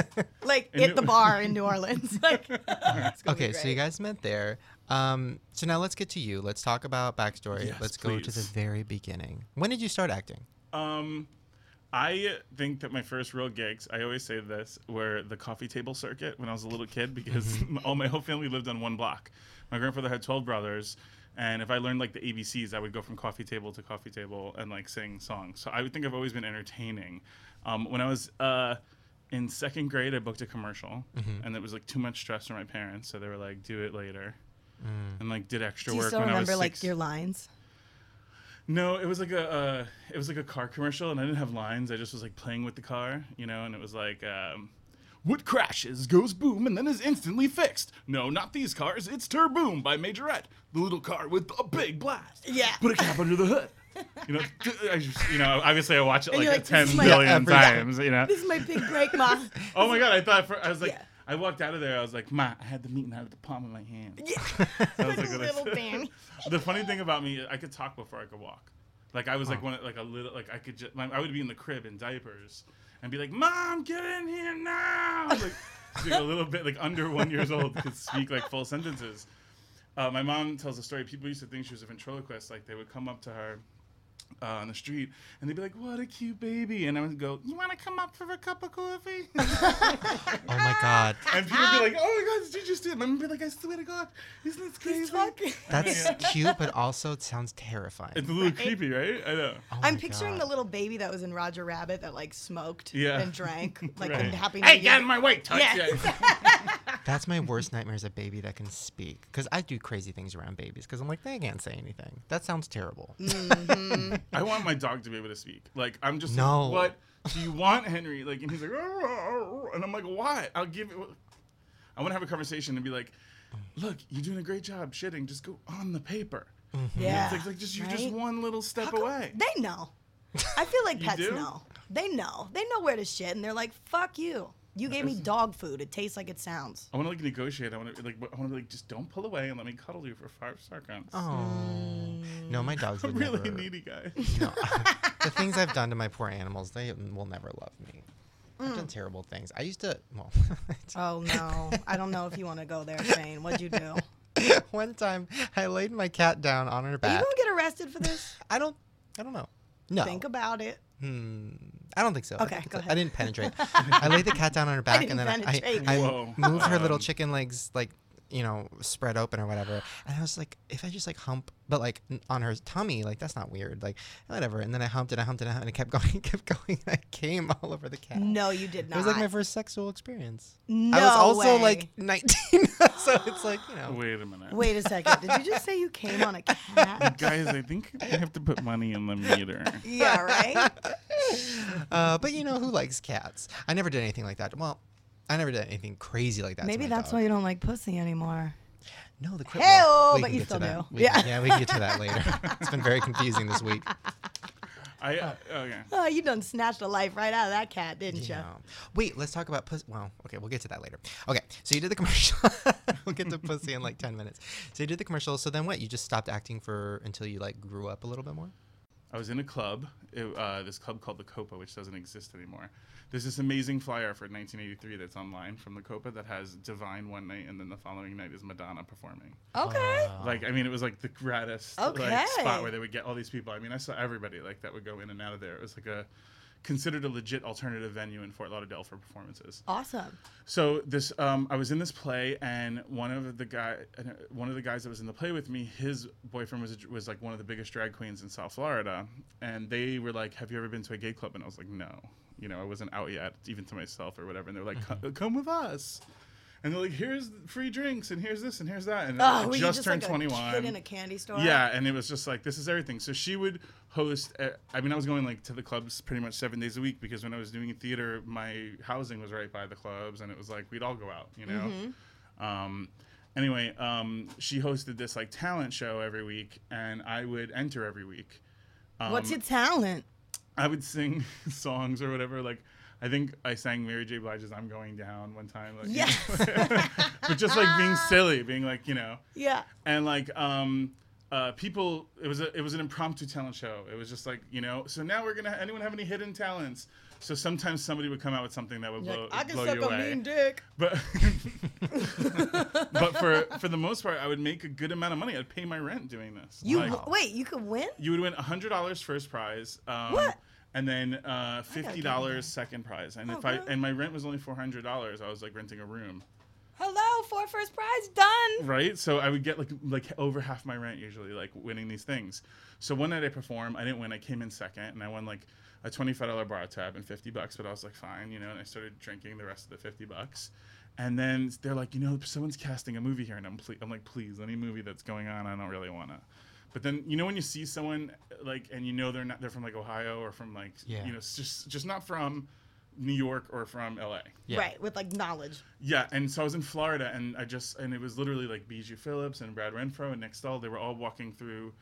B: like
D: And
B: at
D: it-
B: the bar in New Orleans. Like, it's gonna be
A: Okay, so you guys met there. Um, so now let's get to you. Let's talk about backstory.
D: Yes,
A: let's go to the very beginning. When did you start acting?
D: Um, I think that my first real gigs, I always say this, were the coffee table circuit when I was a little kid because
A: Mm-hmm.
D: all my whole family lived on one block. My grandfather had 12 brothers. And if I learned like the ABCs, I would go from coffee table to coffee table and like sing songs. So I would think I've always been entertaining. Um, when I was uh, in second grade, I booked a commercial,
A: Mm-hmm.
D: and it was like too much stress for my parents, so they were like, "Do it later,"
A: Mm.
D: and like did extra
B: Do you
D: work
B: still
D: when I was
B: remember like
D: six.
B: your lines?
D: No, it was like a uh, it was like a car commercial, and I didn't have lines. I just was like playing with the car, you know, and it was like. Um, what crashes, goes boom, and then is instantly fixed. No, not these cars. It's Turboom by Majorette, the little car with a big blast.
B: Yeah.
D: Put a cap under the hood. You know, I just, you know, obviously I watch it like,
B: like,
D: ten
B: this is my-
D: billion times. You know.
B: This is my big break, ma.
D: Oh my god! I thought for, I was like,
B: Yeah.
D: I walked out of there. I was like, Ma, I had the meeting out of the palm of my hand.
B: Yeah.
D: That was like
B: Little
D: said. The funny thing about me, I could talk before I could walk. Like I was like one, like a little, like I could just, I would be in the crib in diapers and be like, "Mom, get in here now!" Like, like a little bit, like under one years old, could speak like full sentences. Uh, my mom tells a story. People used to think she was a ventriloquist. Like they would come up to her uh, on the street and they'd be like, "What a cute baby," and I would go, "You want to come up for a cup of coffee?"
A: Oh my God.
D: and people would be like, "Oh my God, did you just do it?" And I'm be like, "I swear to God, isn't this crazy?"
B: He's talking.
A: That's cute, but also it sounds terrifying.
D: It's a little creepy, right? I know.
A: Oh
B: I'm picturing
A: God.
B: the little baby that was in Roger Rabbit that like smoked
D: Yeah.
B: and drank like
D: Right.
B: in Happy New
D: Hey,
B: Year.
D: get in my way, touch
B: Yeah.
A: That's my worst nightmare is a baby that can speak. Because I do crazy things around babies. Because I'm like, they can't say anything. That sounds terrible. Mm-hmm.
D: I want my dog to be able to speak. Like I'm just
A: No.
D: like, what do you want, Henry? Like, and he's like, "Oh," and I'm like, what? I'll give it. I want to have a conversation and be like, look, you're doing a great job shitting. Just go on the paper. Mm-hmm.
B: Yeah.
D: It's like, like just you're just one little step
B: How come-
D: away.
B: They know. I feel like pets
D: do?
B: know. They know. They know where to shit, and they're like, "Fuck you. You gave me dog food. It tastes like it sounds."
D: I want to like negotiate. I want to like I want to like just don't pull away and let me cuddle you for five seconds.
A: Oh. No, my dogs
D: I'm
A: would
D: a really
A: never.
D: needy guy.
A: No. the things I've done to my poor animals, they will never love me. I've done mm. terrible things. I used to, well,
B: Oh no, I don't know if you want to go there, Shane. What'd you do?
A: one time I laid my cat down on her
B: Are you
A: back.
B: gonna get arrested for this?
A: I don't, I don't know. No.
B: Think about it.
A: Hmm. I don't think so. I
B: Okay,
A: think
B: go ahead.
A: I didn't penetrate. I laid the cat down on her back and
B: didn't
A: then I, I. I moved her little
D: Um,
A: chicken legs like you know spread open or whatever. And I was like, if I just like hump, but like on her tummy, like that's not weird. Like whatever. And then I humped and I humped and I humped and it kept going, it kept going. I came all over the cat.
B: No, you did not.
A: It was like my first sexual experience.
B: no
A: I was also
B: way.
A: like 19, so it's like you know.
D: Wait a minute.
B: Wait a second. Did you just say you came on a cat?
D: Guys, I think I have to put money in the meter.
B: yeah, right.
A: Uh, but you know who likes cats? I never did anything like that. Well, I never did anything crazy like that. to
B: Maybe
A: my
B: that's
A: dog.
B: why you don't like pussy anymore.
A: No, the cri-
B: Hey-oh,
A: well,
B: but you still
A: that.
B: do.
A: We
B: Yeah.
A: yeah, we can get to that later. it's been very confusing this week.
D: I uh, okay.
B: Oh, you done snatched a life right out of that cat, didn't you?
A: Yeah. Wait, let's talk about pussy. Well, okay, we'll get to that later. Okay, so you did the commercial. we'll get to pussy in like ten minutes. So you did the commercial. So then what? You just stopped acting for until you like grew up a little bit more.
D: I was in a club, it, uh, this club called the Copa, which doesn't exist anymore. There's this amazing flyer for 1983 that's online from the Copa that has Divine one night, and then the following night is Madonna performing.
B: Okay.
D: Like, I mean, it was like the gratis
B: Okay.
D: like spot where they would get all these people. I mean, I saw everybody like that would go in and out of there. It was like a considered a legit alternative venue in Fort Lauderdale for performances.
B: Awesome.
D: So this, um, I was in this play, and one of the guy, uh, one of the guys that was in the play with me, his boyfriend was a, was like one of the biggest drag queens in South Florida, and they were like, "Have you ever been to a gay club?" And I was like, "No." You know, I wasn't out yet, even to myself or whatever. And they're like, "Co- "Come with us." And they're like, "Here's free drinks, and here's this, and here's that." And
B: Oh,
D: I just
B: just
D: turned
B: like
D: 21.
B: a kid in a candy store?
D: Yeah, and it was just like this is everything. So she would host. uh I mean, I was going like to the clubs pretty much seven days a week because when I was doing theater, my housing was right by the clubs, and it was like we'd all go out, you know. Hmm. Um, anyway, um, she hosted this like talent show every week, and I would enter every week. Um,
B: What's your talent?
D: I would sing songs or whatever. Like, I think I sang Mary J. Blige's "I'm Going Down" one time. Like, you
B: Yes.
D: know, but just like being silly, being like, you know
B: Yeah.
D: and like um uh people it was a it was an impromptu talent show it was just like you know so now we're gonna anyone have any hidden talents so sometimes somebody would come out with something that would
B: You're
D: blow,
B: like, I can
D: blow
B: suck
D: you
B: a
D: away.
B: mean dick.
D: but but for for the most part i would make a good amount of money. I'd pay my rent doing this.
B: You
D: Like,
B: wait, you could win?
D: you would win $100 first prize um,
B: What?
D: and then uh, fifty
B: dollars
D: second prize. And
B: Oh,
D: if i and my rent was only $400 i was like renting a room.
B: Hello, for first prize done.
D: right? So i would get like like over half my rent usually like winning these things. So one night i performed i didn't win i came in second and i won like a $25 bar tab and 50 bucks but i was like fine you know and i started drinking the rest of the 50 bucks and then they're like you know someone's casting a movie here and i'm, ple- I'm like please any movie that's going on i don't really want to but then you know when you see someone like and you know they're not they're from like ohio or from like
A: Yeah.
D: you know just just not from new york or from la
A: Yeah.
B: Right, with like knowledge.
D: yeah, and so I was in Florida, and I just and it was literally like Bijou Phillips and Brad Renfro and Nick Stahl. They were all walking through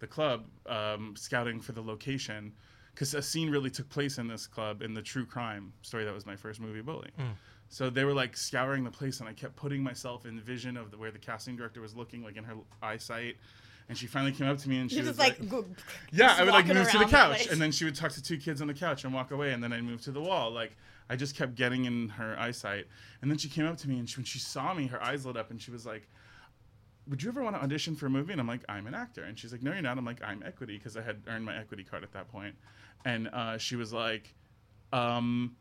D: the club, um, scouting for the location, because a scene really took place in this club in the true crime story that was my first movie, Bully. Hmm. So they were like scouring the place, and I kept putting myself in vision of the, where the casting director was looking, like in her eyesight. And she finally came up to me, and she
B: You're
D: was
B: just like,
D: yeah, I would like move to the
B: around the
D: couch, and then she would talk to two kids on the couch and walk away, and then I'd move to the wall. Like I just kept getting in her eyesight, and then she came up to me, and she, when she saw me, her eyes lit up, and she was like, "Would you ever want to audition for a movie?" And I'm like, "I'm an actor," and she's like, "No, you're not." I'm like, "I'm equity," because I had earned my equity card at that point, and uh, she was like, um,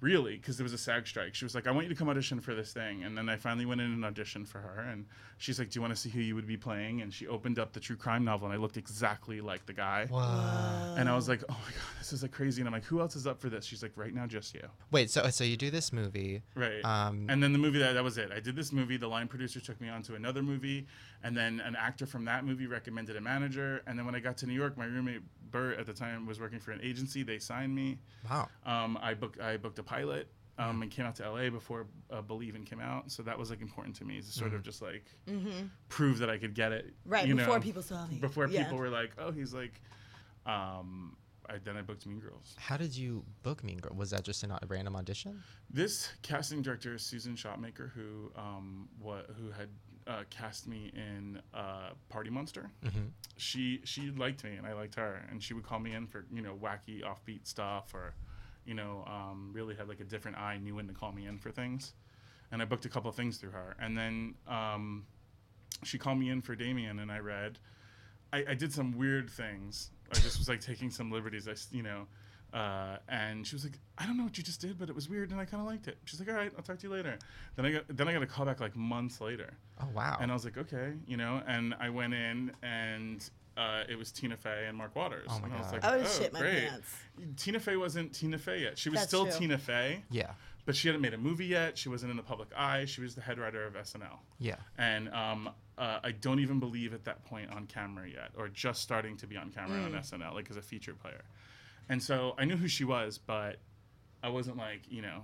D: really because there was a SAG strike. She was like, "I want you to come audition for this thing," and then I finally went in and auditioned for her. And she's like, "Do you want to see who you would be playing?" And she opened up the true crime novel, and I looked exactly like the guy. And I was like, "Oh my god, this is like crazy!" And I'm like, "Who else is up for this?" She's like, "Right now, just you."
A: Wait, so so you do this movie.
D: Right.
A: Um,
D: and then the movie that that was it. I did this movie. The line producer took me on to another movie, and then an actor from that movie recommended a manager. And then when I got to New York, my roommate Bert at the time was working for an agency. They signed me.
A: Wow.
D: Um, I booked I booked a pilot um, and came out to LA before uh, Believe and came out. So that was like important to me to sort of just like prove that I could get it.
B: Mm-hmm. Right,
D: you
B: before
D: know,
B: people saw me.
D: Before
B: Yeah.
D: people were like, oh, he's like. Um, I, then I booked Mean Girls.
A: How did you book Mean Girls? Was that just a random audition?
D: This casting director Susan Shopmaker, who um, what who had uh, cast me in uh, Party Monster. She she liked me and I liked her, and she would call me in for you know wacky offbeat stuff or you know um, really had like a different eye, knew when to call me in for things, and I booked a couple of things through her, and then um, she called me in for Damien, and I read. I, I did some weird things. I just was like taking some liberties. I, you know, uh, and she was like, "I don't know what you just did, but it was weird, and I kind of liked it." She's like, "All right, I'll talk to you later." Then I got then I got a call back like months later,
A: Oh wow.
D: and I was like, "Okay," you know. And I went in, and uh, it was Tina Fey and Mark Waters.
A: Oh my
D: and I was
A: God.
D: like,
B: I would
D: "Oh,
B: shit my
D: great."
B: pants.
D: Tina Fey wasn't Tina Fey yet. She was
B: That's
D: still
B: true.
D: Tina Fey,
A: yeah.
D: but she hadn't made a movie yet. She wasn't in the public eye. She was the head writer of SNL
A: Yeah.
D: and um, uh, I don't even believe at that point on camera yet, or just starting to be on camera
B: Mm.
D: on SNL, like as a featured player. And so I knew who she was, but I wasn't like you know,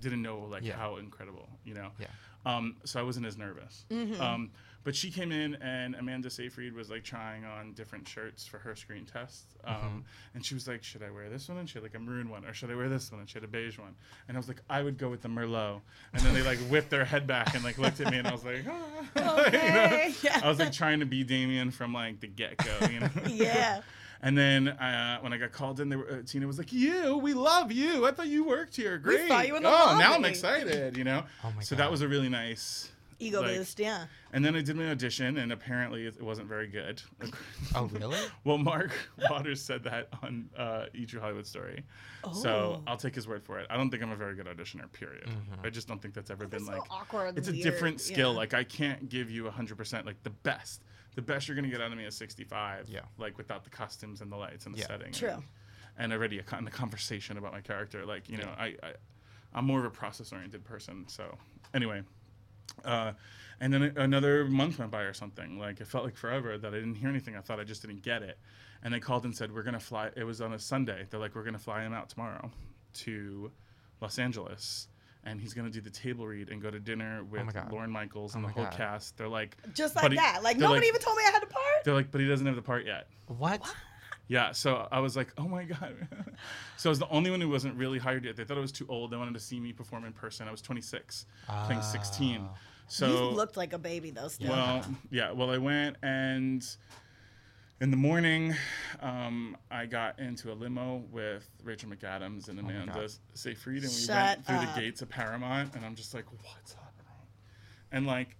D: didn't know like
A: Yeah.
D: how incredible, you know.
A: Yeah.
D: Um, so I wasn't as nervous.
B: Mm-hmm.
D: Um, but she came in, and Amanda Seyfried was like trying on different shirts for her screen test. Um,
A: Mm-hmm.
D: And she was like, "Should I wear this one?" And she had like a maroon one, or should I wear this one? And she had a beige one. And I was like, "I would go with the Merlot." And then they like whipped their head back and like looked at me, and I was like, ah. You know?
B: Okay, yeah.
D: I was like trying to be Damien from like the get go, you know.
B: Yeah.
D: And then uh, when I got called in, they were, uh, Tina was like, "You, we love you. I thought you worked here. Great.
B: We saw you in the
D: oh, now I'm excited. You know.
A: Oh my
D: so
A: God.
D: that was a really nice
B: Ego
D: Like,
B: boost, yeah.
D: And then I did my audition, and apparently it it wasn't very good.
A: Oh, really?
D: well, Mark Waters said that on uh, E True Hollywood Story. So
B: Oh.
D: I'll take his word for it. I don't think I'm a very good auditioner, period. I just don't think that's ever been
B: so
D: like.
B: awkward and
D: It's a different skill.
B: yeah.
D: Like, I can't give you 100%, like, the best. The best you're going to get out of me is 65.
A: Yeah.
D: Like, without the costumes and the lights and the
A: Yeah.
D: setting.
B: True.
D: And, and already a, con- the conversation about my character. Like, you know, I, I, I'm more of a process oriented person. So, anyway. Uh, and then another month went by or something. Like it felt like forever that I didn't hear anything. I thought I just didn't get it. And they called and said, We're going to fly. It was on a Sunday. They're like, We're going to fly him out tomorrow to Los Angeles. And he's going to do the table read and go to dinner with
A: Oh.
D: Lorne Michaels and
A: Oh
D: the whole
A: God.
D: cast. They're like,
B: Just like
D: he-
B: that. Like
D: they're
B: nobody even told me I had a part.
D: They're like, But he doesn't have the part yet.
A: What?
D: Yeah, so I was like, oh my god. so I was the only one who wasn't really hired yet. They thought I was too old. They wanted to see me perform in person. I was 26, playing 16.
A: Ah.
D: So
B: you looked like a baby though. Still.
D: well, yeah. Well, I went and in the morning, um, I got into a limo with Rachel McAdams and
A: Oh
D: Amanda
A: God.
D: Seyfried, and we
B: Shut
D: went through
B: up.
D: the gates of Paramount, and I'm just like, what's happening? And like,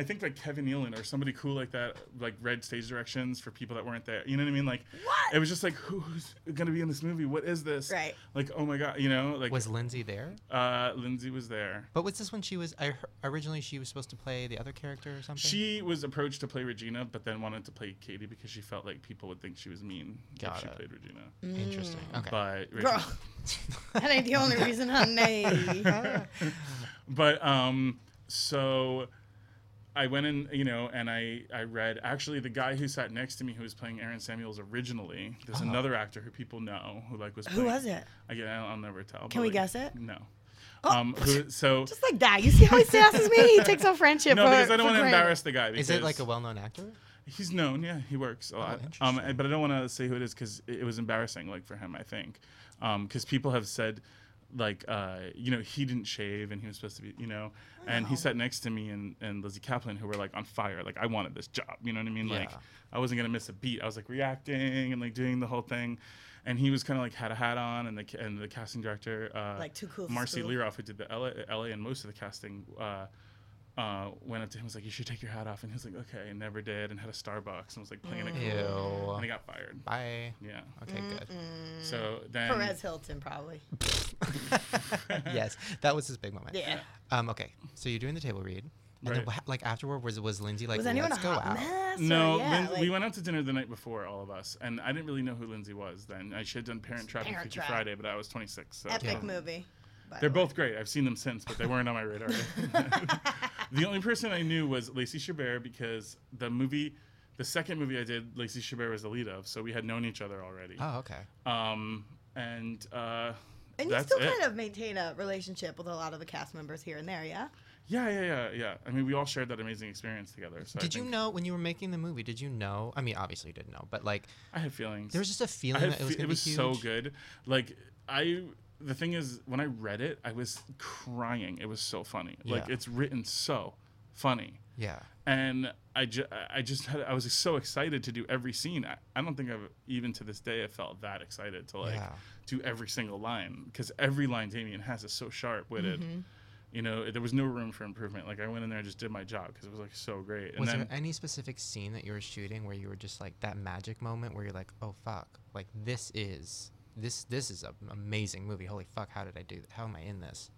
D: I think like Kevin Nealon or somebody cool like that, like read stage directions for people that weren't there. You know what I mean? Like,
B: What?
D: It was just like, who's gonna be in this movie? What is this?
B: Right.
D: Like, oh my god, you know, like
A: Was Lindsay there?
D: uh, Lindsay was there.
A: But was this when she was? I originally she was supposed to play the other character or something.
D: She was approached to play Regina, but then wanted to play Katie because she felt like people would think she was mean
A: Got
D: if she played Regina.
A: Interesting. Okay.
D: But
B: Girl,
D: Regina,
B: that ain't the only reason, honey.
D: but um, so I went in, you know, and I I read actually the guy who sat next to me who was playing Aaron Samuels originally. There's another actor who people know who like was. playing, Who
B: was it?
D: Again, I'll, I'll never tell.
B: Can we
D: like,
B: guess it?
D: No.
B: Oh.
D: Um, who, so
B: Just like that. You see how he sasses me? He takes our friendship.
D: no,
B: for,
D: because I don't want to embarrass the guy.
A: Is it like a well-known actor?
D: He's known, yeah. He works a lot. um,
A: Oh, interesting.
D: but I don't want to say who it is because it, it was embarrassing, like for him, I think, because people have said, like, uh, you know, he didn't shave and he was supposed to be, you know, and he sat next to me and, and Lizzy Caplan, who were like on fire. Like, I wanted this job, you know what I mean? Like, I wasn't gonna miss a beat. I was like reacting and like doing the whole thing. And he was kind of like had a hat on, and the and the casting director, uh,
B: Like, too cool Marci.
D: Liroff, who did the LA, LA and most of the casting, uh, uh, went up to him and was like, "You should take your hat off," and he was like, "Okay," and never did, and had a Starbucks and was like playing it cool,
A: Ew.
D: and he got fired.
A: Bye.
D: Yeah.
A: Okay, good.
D: So then,
B: Perez Hilton, probably.
A: yes, that was his big moment.
B: Yeah.
A: Um. Okay. So you're doing the table read, and then
D: Right.
A: wha- like afterward was was Lindsay like
B: Was anyone a
A: let's go
B: hot
A: out?
B: mess? or
D: no,
B: yeah,
D: Lin-
B: like-
D: we went out to dinner the night before, all of us, and I didn't really know who Lindsay was then. I should have done Parent Trap and
B: Parent
D: Freaky
B: Trap.
D: Friday, but I was 26. So
B: Epic
A: Yeah.
B: movie. By
D: They're
B: the way.
D: both great. I've seen them since, but they weren't on my radar. the only person I knew was Lacey Chabert because the movie, the second movie I did, Lacey Chabert was the lead of, so we had known each other already.
A: Oh, okay.
D: Um, and uh,
B: And you
D: that's
B: still
D: it.
B: kind of maintain a relationship with a lot of the cast members here and there, yeah?
D: Yeah, yeah, yeah, yeah. I mean, we all shared that amazing experience together. So I
A: Did you know when you were making the movie? Did you know? I mean, obviously you didn't know, but like
D: I had feelings.
A: there was just a feeling
D: had
A: that it was gonna
D: it was
A: be
D: so good. Like I, the thing is, when I read it, I was crying. It was so funny. Like it's written so funny.
A: Yeah.
D: and I, ju- I just had I was so excited to do every scene. I, I don't think I've even to this day have felt that excited to like
A: Yeah.
D: do every single line because every line Damien has is so sharp witted.
A: Mm-hmm.
D: You know, there was no room for improvement. Like I went in there and just did my job because it was like so great. And
A: Was
D: then
A: there any specific scene that you were shooting where you were just like that magic moment where you're like, oh fuck, like this is this this is an amazing movie. Holy fuck, how did I do? Th- how am I in this?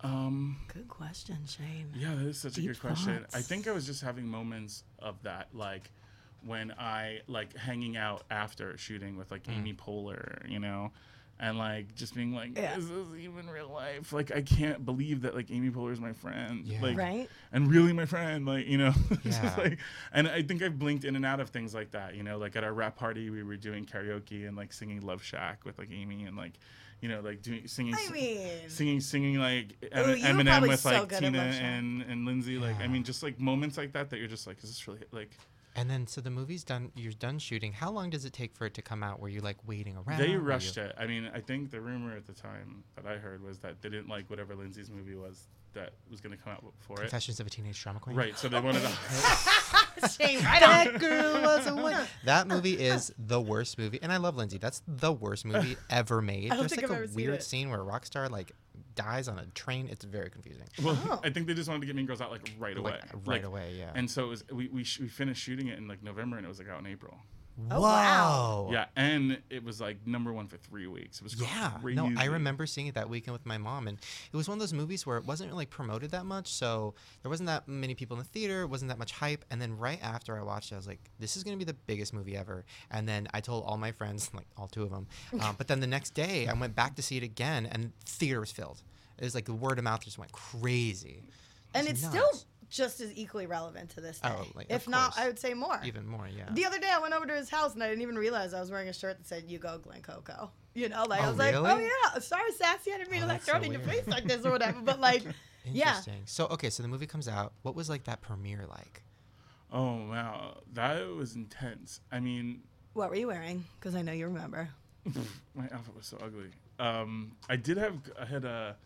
D: um
B: Good question, Shane.
D: Yeah, that is such a
B: Deep
D: good question. I think I was just having moments of that, like when I like hanging out after shooting with like Amy Poehler, you know, and like just being like,
B: Yeah.
D: "Is this even real life?" Like I can't believe that like Amy Poehler is my friend,
A: Yeah.
D: like,
B: Right?
D: and really my friend, like you know,
A: Yeah.
D: just like, and I think I've blinked in and out of things like that, you know, like at our rap party we were doing karaoke and like singing Love Shack with like Amy and like, you know, like doing singing.
B: I mean,
D: singing singing like
B: Ooh,
D: Em-
B: you were
D: Eminem with
B: so
D: like
B: good
D: Tina and and Lindsay like I mean just like moments like that that you're just like is this really like
A: And then so the movie's done. You're done shooting. How long does it take for it to come out? Where you like waiting around?
D: they rushed
A: you-
D: it I mean I think the rumor at the time that I heard was that they didn't like whatever Lindsay's movie was that was going to come out for it
A: Confessions of a Teenage Drama Queen.
D: right so they wanted to
B: Shane, right on.
A: That girl was a one. That movie is the worst movie, and I love Lindsay. That's the worst movie ever made.
B: I don't
A: There's
B: think
A: like
B: I've
A: a
B: ever
A: weird scene where a rock star like dies on a train. It's very confusing.
D: Well,
B: Oh.
D: I think they just wanted to get Mean Girls out like right away.
A: Like, right away, yeah.
D: And so it was. We we, sh- we finished shooting it in like November, and it was like out in April.
B: Oh, wow.
D: Yeah, and it was like number one for three weeks. It was
A: Yeah,
D: crazy.
A: no, I remember seeing it that weekend with my mom, and it was one of those movies where it wasn't really promoted that much, so there wasn't that many people in the theater, wasn't that much hype, and then right after I watched it, I was like, "This is gonna be the biggest movie ever," and then I told all my friends, like all two of them, um, but then the next day I went back to see it again, and theater was filled. It was like the word of mouth just went crazy,
B: And
A: It's
B: it's
A: nuts.
B: still just as equally relevant to this day.
A: Oh, like,
B: if not,
A: course.
B: I would say more.
A: even more, yeah.
B: The other day, I went over to his house and I didn't even realize I was wearing a shirt that said "You go, Glen Coco." You know, like I
A: Oh,
B: was like, "Oh yeah, sorry, sassy, I didn't mean
A: Oh,
B: to like
A: that's
B: throw
A: so
B: it in your face like this or whatever." But like, yeah,
A: Interesting. So okay, so the movie comes out. What was like that premiere like?
D: Oh wow, that was intense. I mean,
B: what were you wearing? Because I know you remember.
D: my outfit was so ugly. Um, I did have I had a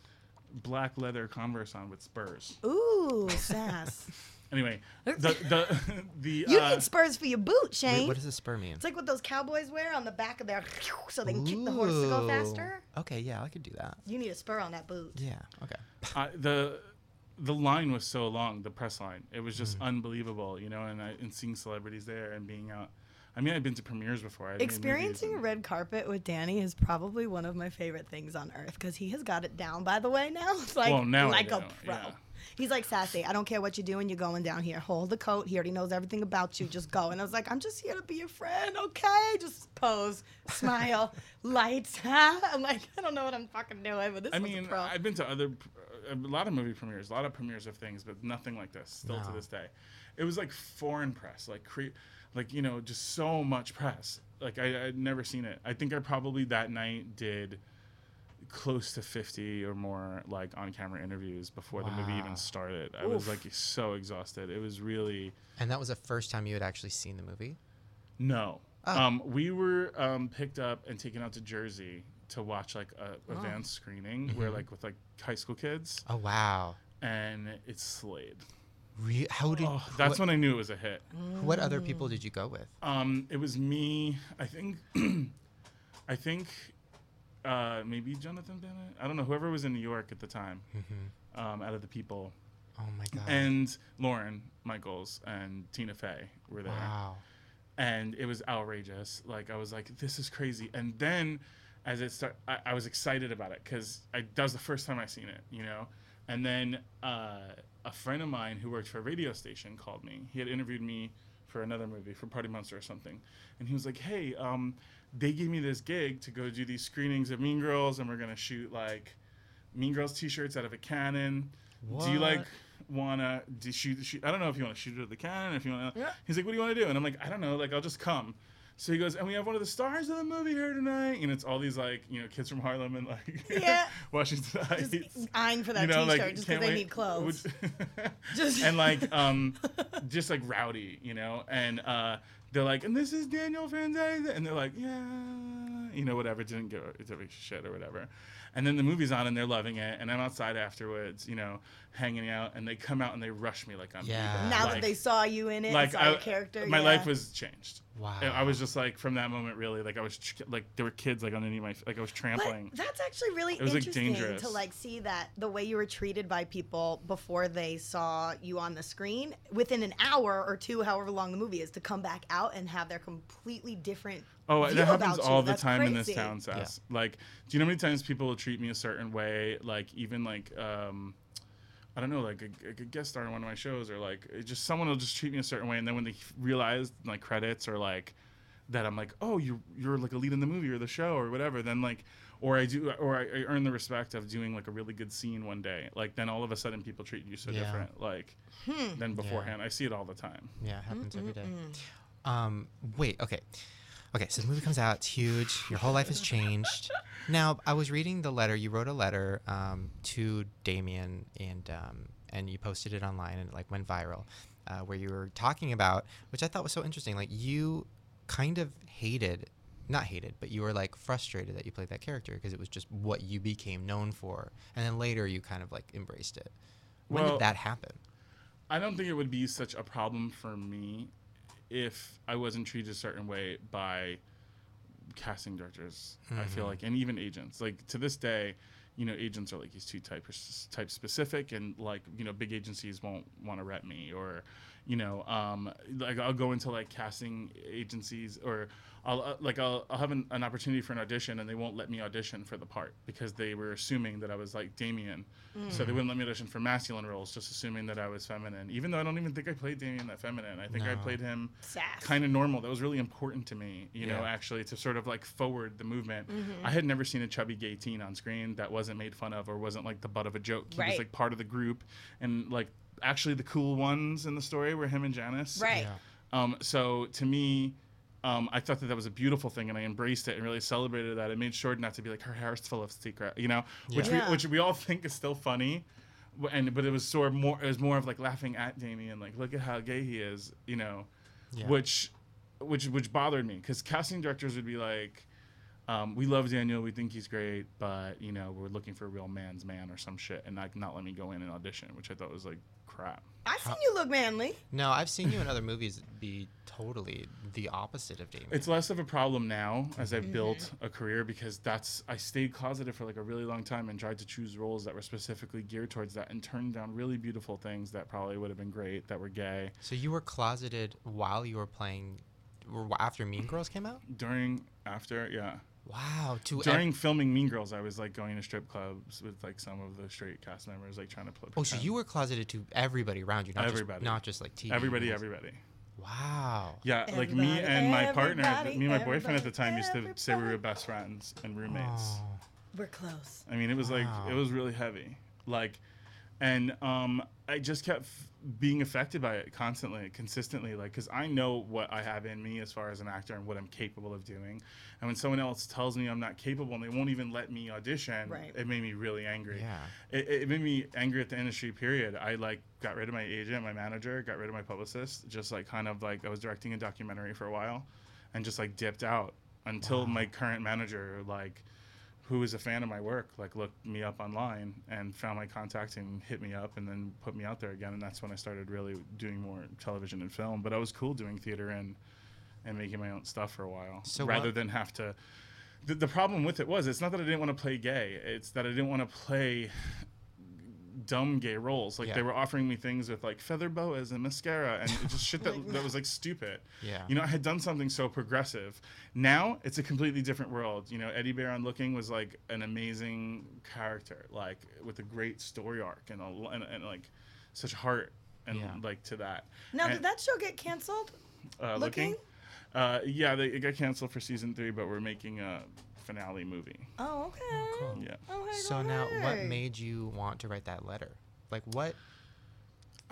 D: black leather Converse on with Spurs.
B: Ooh, sass.
D: Anyway, the the the
B: you
D: uh,
B: need spurs for your boot, Shane.
A: Wait, what does a spur mean?
B: It's like what those cowboys wear on the back of their, so they can kick the horse to go faster.
A: Okay, yeah, I could do that.
B: You need a spur on that boot.
A: Yeah. Okay.
D: I, the the line was so long, the press line. It was
A: Mm.
D: just unbelievable, you know. And I, and seeing celebrities there and being out. I mean, I've been to premieres before. I've
B: Experiencing a red carpet with Danny is probably one of my favorite things on earth because he has got it down. By the way, now It's like
D: Well, now
B: like a pro.
D: yeah.
B: He's like sassy. I don't care what you're doing. You're going down here. Hold the coat. He already knows everything about you. Just go. And I was like, I'm just here to be your friend. Okay, just pose, smile, lights. Huh? I'm like, I don't know what I'm fucking doing, but this
D: I mean,
B: a pro.
D: I've been to other, a lot of movie premieres, a lot of premieres of things, but nothing like this. Still to this day, it was like foreign press, like cre- like you know, just so much press. Like I, I'd never seen it. I think I probably that night did close to 50 or more like on camera interviews before the movie even started. I was like so exhausted. It was really
A: And that was the first time you had actually seen the movie.
D: no.
A: Oh.
D: Um, we were um, picked up and taken out to Jersey to watch like a advanced screening where
A: Mm-hmm.
D: like with like high school kids
A: Oh wow.
D: and it slayed.
A: Re- how did?
D: Oh, that's
A: what,
D: when I knew it was a hit.
A: what other people did you go with?
D: Um, it was me. I think. I think. Uh, maybe Jonathan Bennett. I don't know. Whoever was in New York at the time. Um, out of the people,
A: Oh my god.
D: and Lorne Michaels and Tina Fey were there,
A: wow.
D: and it was outrageous. Like I was like, this is crazy. And then, as it started, I, I was excited about it because that was the first time I seen it. You know. And then uh, a friend of mine who worked for a radio station called me. He had interviewed me for another movie, for Party Monster or something. And he was like, hey, um, they gave me this gig to go do these screenings of Mean Girls, and we're going to shoot like Mean Girls t shirts out of a cannon. Do you like wanna do shoot, shoot? I don't know if you want to shoot it at the cannon. If you want to,
B: Yeah.
D: he's like, "What do you want to do?" And I'm like, "I don't know. Like, I'll just come." So he goes, and we have one of the stars of the movie here tonight, and it's all these like you know kids from Harlem and like
B: Yeah.
D: Washington Heights.
B: just eyeing for that
D: you know,
B: T-shirt
D: like
B: just because they need clothes. Just-
D: and like um, just like rowdy, you know, and uh, they're like, and this is Daniel Franzese, and they're like, yeah, you know, whatever, didn't give a, give a shit or whatever. And then the movie's on and they're loving it, and I'm outside afterwards, you know, hanging out, and they come out and they rush me like I'm
A: Yeah.
D: Bieber.
B: now
D: like,
B: that they saw you in it,
D: like
B: saw
D: I,
B: character,
D: my
B: yeah.
D: life was changed.
A: Wow.
D: I- I was just like from that moment, really, like I was tr- like there were kids like underneath my like I was trampling.
B: But that's actually really
D: It was, like,
B: interesting
D: dangerous.
B: to like see that the way you were treated by people before they saw you on the screen within an hour or two, however long the movie is, to come back out and have their completely different.
D: Oh,
B: view
D: that happens
B: about you.
D: all the
B: That's
D: time in this town, Sass. Like, do you know how many times people will treat me a certain way? Like, even like, um, I don't know, like a, a guest star in one of my shows, or like, just someone will just treat me a certain way, and then when they realize like credits or like that, I'm like, oh, you're you're like a lead in the movie or the show or whatever. Then like, or I do, or I, I earn the respect of doing like a really good scene one day. Like, then all of a sudden people treat you so
A: Yeah.
D: different, like,
B: Hmm.
D: than beforehand. I see it all the time.
A: Yeah, it happens every day. Um, wait, okay. Okay, so the movie comes out, it's huge. Your whole life has changed. Now, I was reading the letter. You wrote a letter um, to Damien, and um, and you posted it online, and it like went viral, uh, where you were talking about, which I thought was so interesting. Like you kind of hated, not hated, but you were like frustrated that you played that character because it was just what you became known for, and then later you kind of like embraced it. When
D: Well,
A: did that happen?
D: I don't think it would be such a problem for me if I wasn't treated a certain way by casting directors. I feel mm-hmm. like, and even agents. Like to this day, you know agents are like he's too type type specific and like you know big agencies won't want to rep me or you know um like i'll go into like casting agencies or i'll uh, like i'll, I'll have an, an opportunity for an audition and they won't let me audition for the part because they were assuming that i was like damien. So they wouldn't let me audition for masculine roles just assuming that i was feminine. Even though i don't even think i played damien that feminine. I think i played him kind of normal. That was really important to me you know actually to sort of like forward the movement. I had never seen a chubby gay teen on screen that wasn't made fun of or wasn't like the butt of a joke. He
B: Right.
D: was like part of the group and like actually the cool ones in the story were him and janice
B: Right.
A: Yeah.
D: um, so to me um, I thought that that was a beautiful thing, and I embraced it and really celebrated that. It made sure not to be like her hair is full of secret, you know, which
B: Yeah.
D: we which we all think is still funny, and but it was sort of more it was more of like laughing at Damien, and like look at how gay he is, you know,
A: Yeah.
D: which which which bothered me because casting directors would be like. Um, we love Daniel. We think he's great, but you know we're looking for a real man's man or some shit, and like not let me go in and audition, which I thought was like crap.
B: I've seen you look manly.
A: No, I've seen you in other movies be totally the opposite of Damien.
D: It's less of a problem now as I've mm-hmm. built a career because that's I stayed closeted for like a really long time and tried to choose roles that were specifically geared towards that and turned down really beautiful things that probably would have been great that were gay
A: so you were closeted while you were playing, or after Mean Girls came out.
D: during after yeah
A: Wow. To ev-
D: during filming Mean Girls I was like going to strip clubs with like some of the straight cast members like trying to play
A: oh, so you were closeted to everybody around you, not
D: Everybody.
A: just not just like TV.
D: everybody
A: roles.
D: everybody
A: Wow.
D: yeah like me and my partner me and my boyfriend at the time used to
B: everybody,
D: say we were best friends and roommates
A: Oh.
B: We're close.
D: I mean, it was like it was really heavy, like, and um, I just kept f- being affected by it constantly, consistently, like, because I know what I have in me as far as an actor and what I'm capable of doing, and when someone else tells me I'm not capable and they won't even let me audition,
B: Right.
D: it made me really angry.
A: Yeah.
D: It, it made me angry at the industry. Period. I like got rid of my agent, my manager, got rid of my publicist, just like kind of like I was directing a documentary for a while, and just like dipped out until my current manager like who was a fan of my work like looked me up online and found my contact and hit me up and then put me out there again. And that's when i started really doing more television and film. But i was cool doing theater and and making my own stuff for a while
A: So
D: rather
A: what-
D: than have to the, the problem with it was it's not that i didn't want to play gay. It's that i didn't want to play dumb gay roles like
A: Yeah.
D: they were offering me things with like feather boas and mascara and just shit that, that was like stupid
A: Yeah.
D: you know, I had done something so progressive. Now it's a completely different world. You know, Eddie Bear on Looking was like an amazing character, like with a great story arc and, a, and, and like such heart and
A: Yeah.
D: like to that.
B: Now,
D: And,
B: did that show get canceled?
D: uh,
B: Looking?
D: Looking? Uh, yeah, they, it got canceled for season three, but we're making a finale movie.
B: Oh, okay.
A: cool.
D: Yeah.
B: Oh, hey,
A: So
B: go
A: now, what made you want to write that letter? Like what?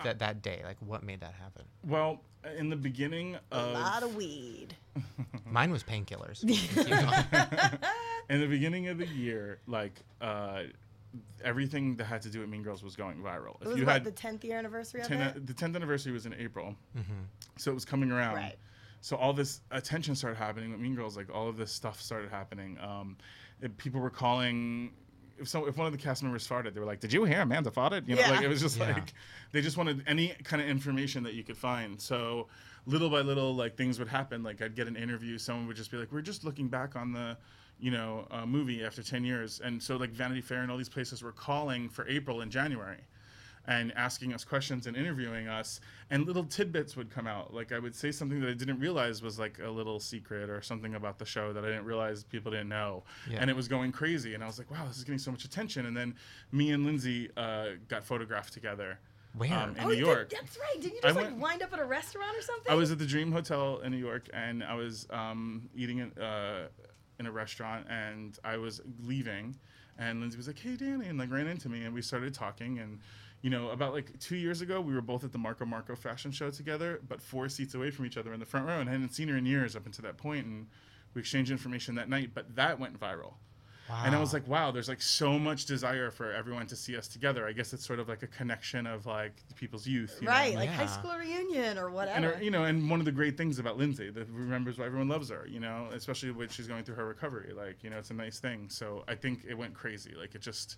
A: That that day, like what made that happen?
D: Well, in the beginning
B: a lot of weed?
A: Mine was painkillers.
D: in the beginning of the year, like uh, everything that had to do with Mean Girls was going viral.
B: It was
D: you
B: what,
D: had
B: the 10th year anniversary of
D: 10,
B: it?
D: the 10th anniversary was in April,
A: Mm-hmm.
D: so it was coming around.
B: Right.
D: So all this attention started happening with Mean Girls. Like all of this stuff started happening. Um, it- people were calling. If so, if one of the cast members farted, they were like, "Did you hear Amanda farted?" You know,
B: Yeah.
D: like it was just
A: Yeah.
D: like they just wanted any kind of information that you could find. So little by little, like things would happen. Like I'd get an interview, someone would just be like, "We're just looking back on the." You know, uh, movie after ten years, and so like Vanity Fair and all these places were calling for April and January, and asking us questions and interviewing us and little tidbits would come out like i would say something that i didn't realize was like a little secret or something about the show that i didn't realize people didn't know
A: Yeah.
D: and it was going crazy and i was like wow this is getting so much attention and then me and lindsay uh, got photographed together
A: Where?
D: um, in
B: oh,
D: new york
B: Did, that's right. Did you
D: I
B: just like
D: went-
B: wind up at a restaurant or something?
D: I was at the Dream Hotel in New York, and I was um, eating in, uh, in a restaurant, and I was leaving, and Lindsay was like, "Hey, Danny," and like ran into me, and we started talking, and you know, about like two years ago, we were both at the Marco Marco fashion show together, but four seats away from each other in the front row, and I hadn't seen her in years up until that point, and we exchanged information that night, but that went viral. And I was like, wow, there's like so much desire for everyone to see us together. I guess it's sort of like a connection of like people's youth. You know?
B: right, like high school reunion or
D: and
B: whatever.
D: her, you know, and one of the great things about Lindsay that remembers why everyone loves her, you know, especially when she's going through her recovery. Like, you know, it's a nice thing. So I think it went crazy. Like, it just,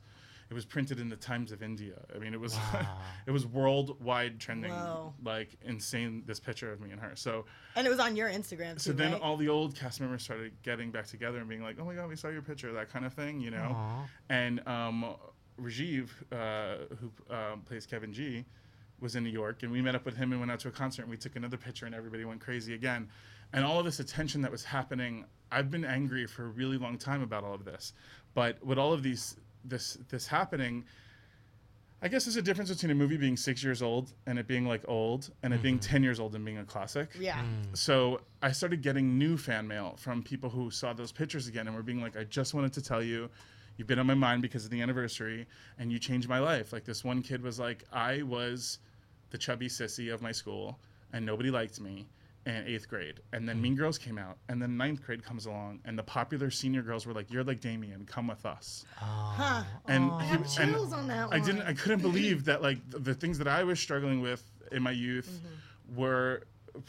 D: it was printed in the Times of India. I mean, it was
A: Wow.
D: it was worldwide trending,
B: Whoa.
D: like insane. This picture of me and her. So
B: And it was on your Instagram too,
D: so then
B: right?
D: all the old cast members started getting back together and being like, "Oh my god, we saw your picture," that kind of thing, you know.
A: Aw.
D: And um, Rajiv, uh, who um, plays Kevin G, was in New York, and we met up with him and went out to a concert, and we took another picture, and everybody went crazy again. And all of this attention that was happening, I've been angry for a really long time about all of this. But with all of these, this this happening, I guess there's a difference between a movie being six years old and it being like old, and it being mm-hmm. ten years old and being a classic.
B: yeah. Mm.
D: So I started getting new fan mail from people who saw those pictures again and were being like, I just wanted to tell you, you've been on my mind because of the anniversary and you changed my life. Like this one kid was like, I was the chubby sissy of my school and nobody liked me in eighth grade. And then Mean Girls came out and then ninth grade comes along and the popular senior girls were like, You're like Damien, come with us.
B: Huh.
D: And
B: I
D: he-
B: have
D: and
B: chills on that
D: I
B: one.
D: didn't. I couldn't believe that like the, the things that I was struggling with in my youth
B: Mm-hmm.
D: were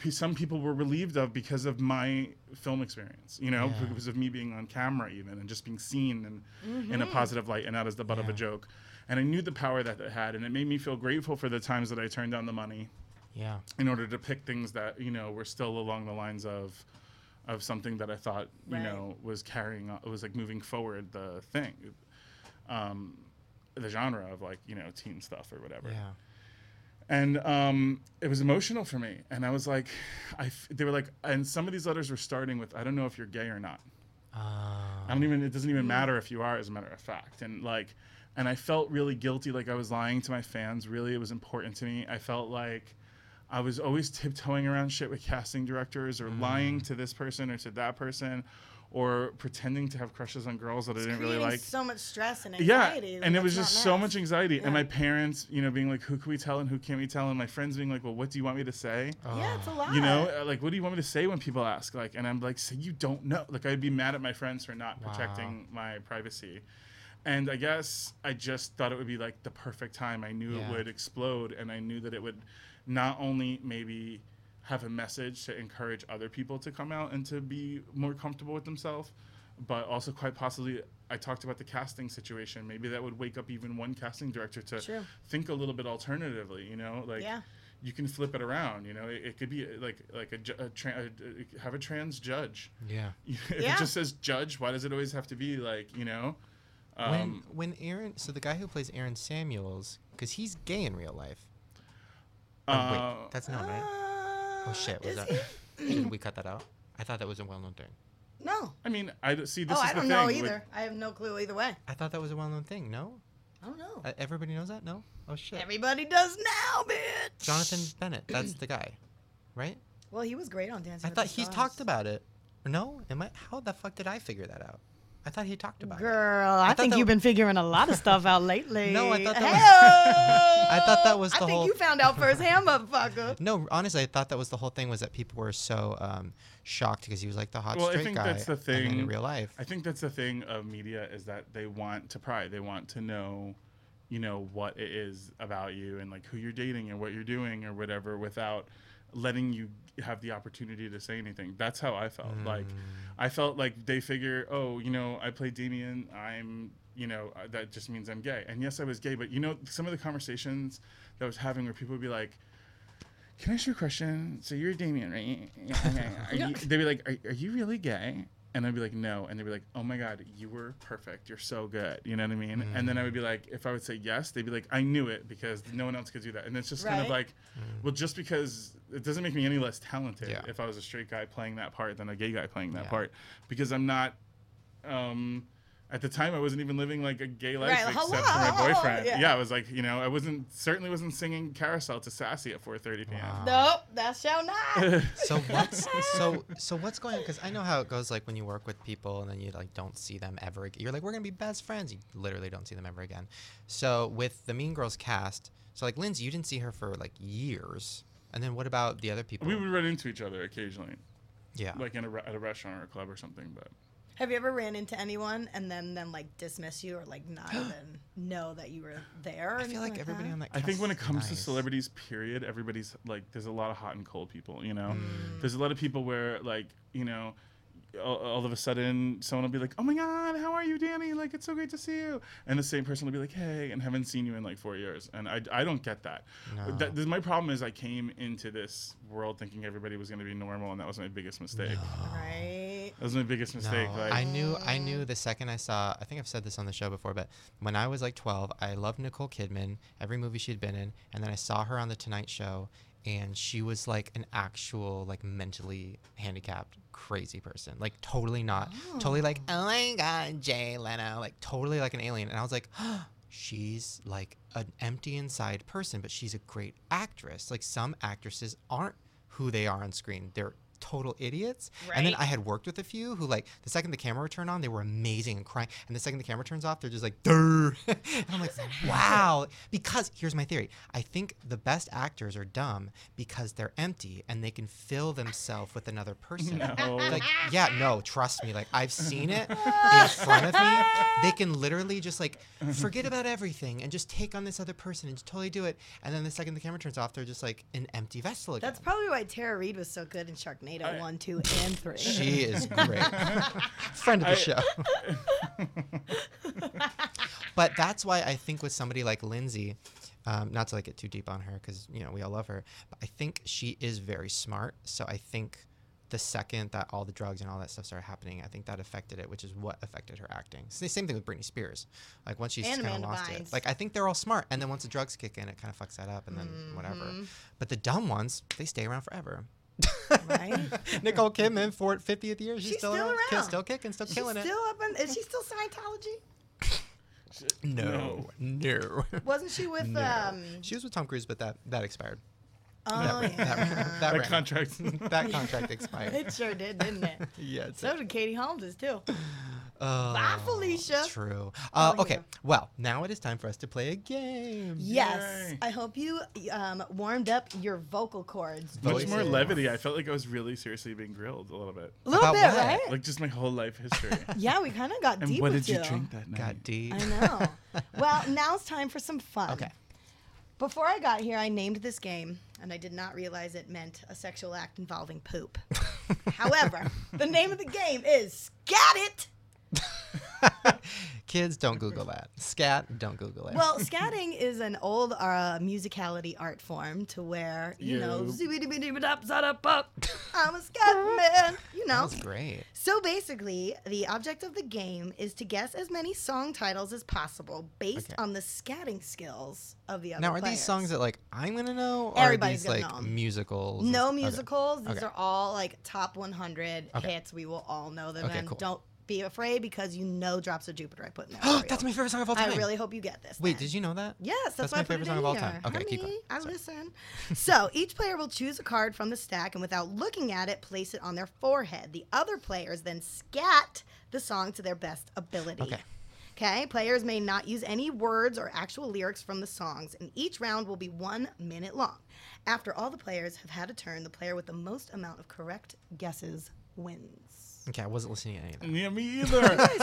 D: some people were relieved of because of my film experience. You know,
A: Yeah.
D: because of me being on camera even and just being seen and
B: Mm-hmm.
D: in a positive light and not as the butt of a joke. And I knew the power that it had, and it made me feel grateful for the times that I turned down the money
A: Yeah.
D: in order to pick things that you know were still along the lines of of something that I thought you
B: Right.
D: know was carrying on, was like moving forward the thing, um, the genre of like you know teen stuff or whatever.
A: Yeah.
D: And um, it was emotional for me, and I was like, I f- they were like, and some of these letters were starting with, I don't know if you're gay or not.
A: Uh,
D: I don't even. It doesn't even matter if you are, as a matter of fact. And like, and I felt really guilty, like I was lying to my fans. Really, it was important to me. I felt like I was always tiptoeing around shit with casting directors, or lying mm. to this person or to that person, or pretending to have crushes on girls that I didn't really like.
B: so much stress and anxiety.
D: Yeah,
B: anxiety.
D: and it was just so much anxiety,
B: Yeah.
D: and my parents, you know, being like, "Who can we tell and who can't we tell?" And my friends being like, "Well, what do you want me to say?"
B: Yeah, it's a lot.
D: you know like what do you want me to say when people ask like and i'm like say you don't know like i'd be mad at my friends for not
A: Wow.
D: protecting my privacy and i guess i just thought it would be like the perfect time i knew
A: Yeah.
D: it would explode and i knew that it would not only maybe have a message to encourage other people to come out and to be more comfortable with themselves but also quite possibly i talked about the casting situation maybe that would wake up even one casting director to
B: True.
D: think a little bit alternatively you know like
B: Yeah.
D: you can flip it around. You know, it, it could be uh, like like a, a, tra- a have a trans judge.
A: yeah.
D: if
B: Yeah.
D: it just says judge, why does it always have to be like you know? Um,
A: when when Aaron, so the guy who plays Aaron Samuels, because he's gay in real life. Oh,
D: uh,
A: wait, that's known, right?
B: Uh,
A: Oh shit, was that? Should we cut that out? I thought that was a well-known thing.
B: No.
D: I mean, I see. This
B: oh,
D: is
B: I
D: the
B: don't
D: thing.
B: know
D: with-
B: either. I have no clue either way.
A: I thought that was a well-known thing. No,
B: I don't know.
A: uh, everybody knows that. No, oh shit.
B: Everybody does now, bitch.
A: Jonathan Bennett, that's the guy, right?
B: Well, he was great on Dancing.
A: I
B: with the
A: thought he's
B: Stars.
A: talked about it. No, am I? How the fuck did I figure that out? I thought he talked about it.
B: Girl, I,
A: thought
B: think you've
A: w-
B: been figuring a lot of stuff out lately.
A: No, I thought that was- I thought that was the
B: I
A: the
B: think you found out firsthand, motherfucker.
A: No, honestly, I thought that was the whole thing was that people were so um, shocked because he was like the hot
D: Well, I
A: straight
D: think
A: guy.
D: that's the
A: and then in real life.
D: I think that's the thing of media is that they want to pry. They want to know, you know, what it is about you and like who you're dating and what you're doing or whatever without letting you have the opportunity to say anything. That's how I felt. Like I felt like they figure, "Oh, you know, I play Damien. I'm, you know, uh, that just means I'm gay." And yes, I was gay, but you know, some of the conversations that I was having where people would be like, can I ask you a question? So you're Damien, right? Yeah, okay. Are you, they'd be like, are, are you really gay? And I'd be like, no. And they'd be like, oh my God, you were perfect. You're so good. You know what I mean? And then I would be like, if I would say yes, they'd be like, I knew it because no one else could do that. And it's just kind of
B: Right.
D: like, well, just because it doesn't make me any less talented
A: Yeah.
D: if I was a straight guy playing that part than a gay guy playing that
A: Yeah.
D: part because I'm not. Um, at the time, I wasn't even living like a gay life
B: Right,
D: except
B: hello,
D: for my boyfriend.
B: yeah.
D: Yeah. I was like, you know, I wasn't certainly wasn't singing Carousel to Sassy at 4:30 p.m.
A: Wow.
B: Nope, that shall not.
A: so what's so so what's going on? Because I know how it goes. Like when you work with people and then you like don't see them ever. ag- You're like we're gonna be best friends. You literally don't see them ever again. So with the Mean Girls cast, so like Lindsay, you didn't see her for like years. And then what about the other people?
D: We would run into each other occasionally,
A: yeah.
D: like in a, at a restaurant or a club or something. But
B: Have you ever ran into anyone and then then like dismiss you or like not even know that you were there?
A: I feel
B: anything
A: like everybody
B: that?
A: on that.
D: I think when it comes to celebrities, period, everybody's like, there's a lot of hot and cold people. You know,
A: Mm.
D: there's a lot of people where like, you know, all, all of a sudden someone will be like, "Oh my God, how are you, Danny? Like it's so great to see you," and the same person will be like, "Hey," and haven't seen you in like four years, and I, I don't get that.
A: No.
D: That- this- my problem is I came into this world thinking everybody was gonna be normal, and that was my biggest mistake.
B: Right.
D: That was my biggest mistake.
A: No,
D: like,
A: I knew I knew the second I saw I think I've said this on the show before, but when I was like 12, I loved Nicole Kidman, every movie she'd been in, and then I saw her on the Tonight Show and she was like an actual like mentally handicapped crazy person. Like totally not totally like, "Oh, oh my god, Jay Leno," like totally like an alien. And I was like, she's like an empty inside person, but she's a great actress. Like some actresses aren't who they are on screen. They're total idiots. And then I had worked with a few who like the second the camera turned on, they were amazing and crying. And the second the camera turns off, they're just like, Durr. and I'm like, wow. Because here's my theory. I think the best actors are dumb because they're empty and they can fill themselves with another person.
D: No.
A: Like, yeah, no, trust me. Like, I've seen it in front of me. They can literally just like forget about everything and just take on this other person and just totally do it. And then the second the camera turns off, they're just like an empty vessel again.
B: That's probably why Tara Reid was so good in Sharknado
D: I-
B: 1, 2, and 3.
A: She is great. Friend of the
D: I-
A: show. but that's why I think with somebody like Lindsay, um, not to like get too deep on her because you know we all love her, but I think she is very smart. So I think the second that all the drugs and all that stuff started happening, I think that affected it, which is what affected her acting. It's the same thing with Britney Spears. Like once she's kind of
B: Amanda
A: lost it, like I think they're all smart, and then once the drugs kick in, it kind of fucks that up, and then whatever. But the dumb ones, they stay around forever.
B: Right?
A: Nicole Kidman, for 50th year, she's,
B: She's
A: still,
B: still
A: around,
B: around.
A: still kicking, still
B: She's
A: killing it.
B: still up in, is she still Scientology?
A: No, no.
B: Wasn't she with,
A: No.
B: um,
A: She was with Tom Cruise, but that that expired.
B: oh,
A: that,
B: yeah.
A: that, that,
D: that
A: ran.
D: contract.
A: that contract expired.
B: It sure did, didn't it?
A: yeah. It's
B: So did Katie Holmes's too.
A: Oh,
B: Bye, Felicia.
A: True. Uh,
B: Oh,
A: okay.
B: yeah.
A: Well, now it is time for us to play a game.
B: Yes.
D: Yay.
B: I hope you um, warmed up your vocal cords.
D: Much more levity. I felt like I was really seriously being grilled a little bit.
B: A little
A: About
B: bit,
A: what?
B: right?
D: Like just my whole life history.
B: yeah, we kind of got
D: and
B: deep
D: what
B: with
D: did you drink that night?
A: Got D.
B: I know. well, now's time for some fun.
A: Okay.
B: Before I got here, I named this game, and I did not realize it meant a sexual act involving poop. However, the name of the game is Scat It.
A: Kids, don't Google that. Scat, don't Google it.
B: Well, scatting is an old uh, musicality art form to where, you know,
D: You-
B: zibidi-bidi-bidi-bop-zada-pop, I'm a scat man, you know.
A: was great.
B: So basically, the object of the game is to guess as many song titles as possible based
A: Okay.
B: on the scatting skills of the other
A: Now, are
B: players.
A: these songs that like I'm gonna know, or
B: Everybody's
A: are these
B: gonna
A: like
B: know 'em.
A: musicals?
B: No
A: s- okay.
B: musicals. These
A: Okay.
B: are all like top 100
A: Okay.
B: hits. We will all know them.
A: Okay,
B: and
A: cool.
B: don't be afraid because you know Drops of Jupiter I put in there. Oh,
A: That's my favorite song of all time.
B: I really hope you get this.
A: Wait,
B: then.
A: did you know that?
B: Yes, that's,
A: That's my favorite
B: it
A: song of all
B: here.
A: time. Okay, keep
B: Honey,
A: going.
B: I
A: Sorry.
B: listen. so each player will choose a card from the stack and without looking at it, place it on their forehead. The other players then scat the song to their best ability.
A: Okay.
B: Okay, players may not use any words or actual lyrics from the songs, and each round will be one minute long. After all the players have had a turn, the player with the most amount of correct guesses wins.
A: Okay, I wasn't listening to any of that.
D: Yeah, me either.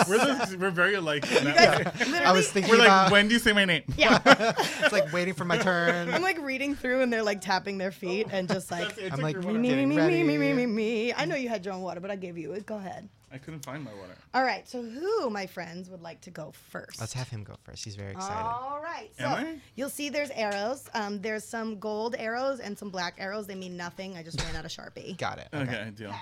D: we're, the, we're very alike. In that way.
A: I was thinking
D: We're like,
A: about
D: when do you say my name?
B: yeah.
A: it's like waiting for my turn.
B: I'm like reading through, and they're like tapping their feet and just like.
D: It
A: I'm
D: took
A: like,
D: me
B: Me,
D: while.
B: me, me, me, me, me, me, me. I know you had your own water, but I gave you it. Go ahead.
D: I couldn't find my water.
B: All right. So, who, my friends, would like to go first?
A: Let's have him go first. He's very excited.
B: All right. So
D: Am I?
B: you'll see there's arrows. Um, there's some gold arrows and some black arrows. They mean nothing. I just ran out of Sharpie.
A: Got it. Okay.
D: Okay, deal.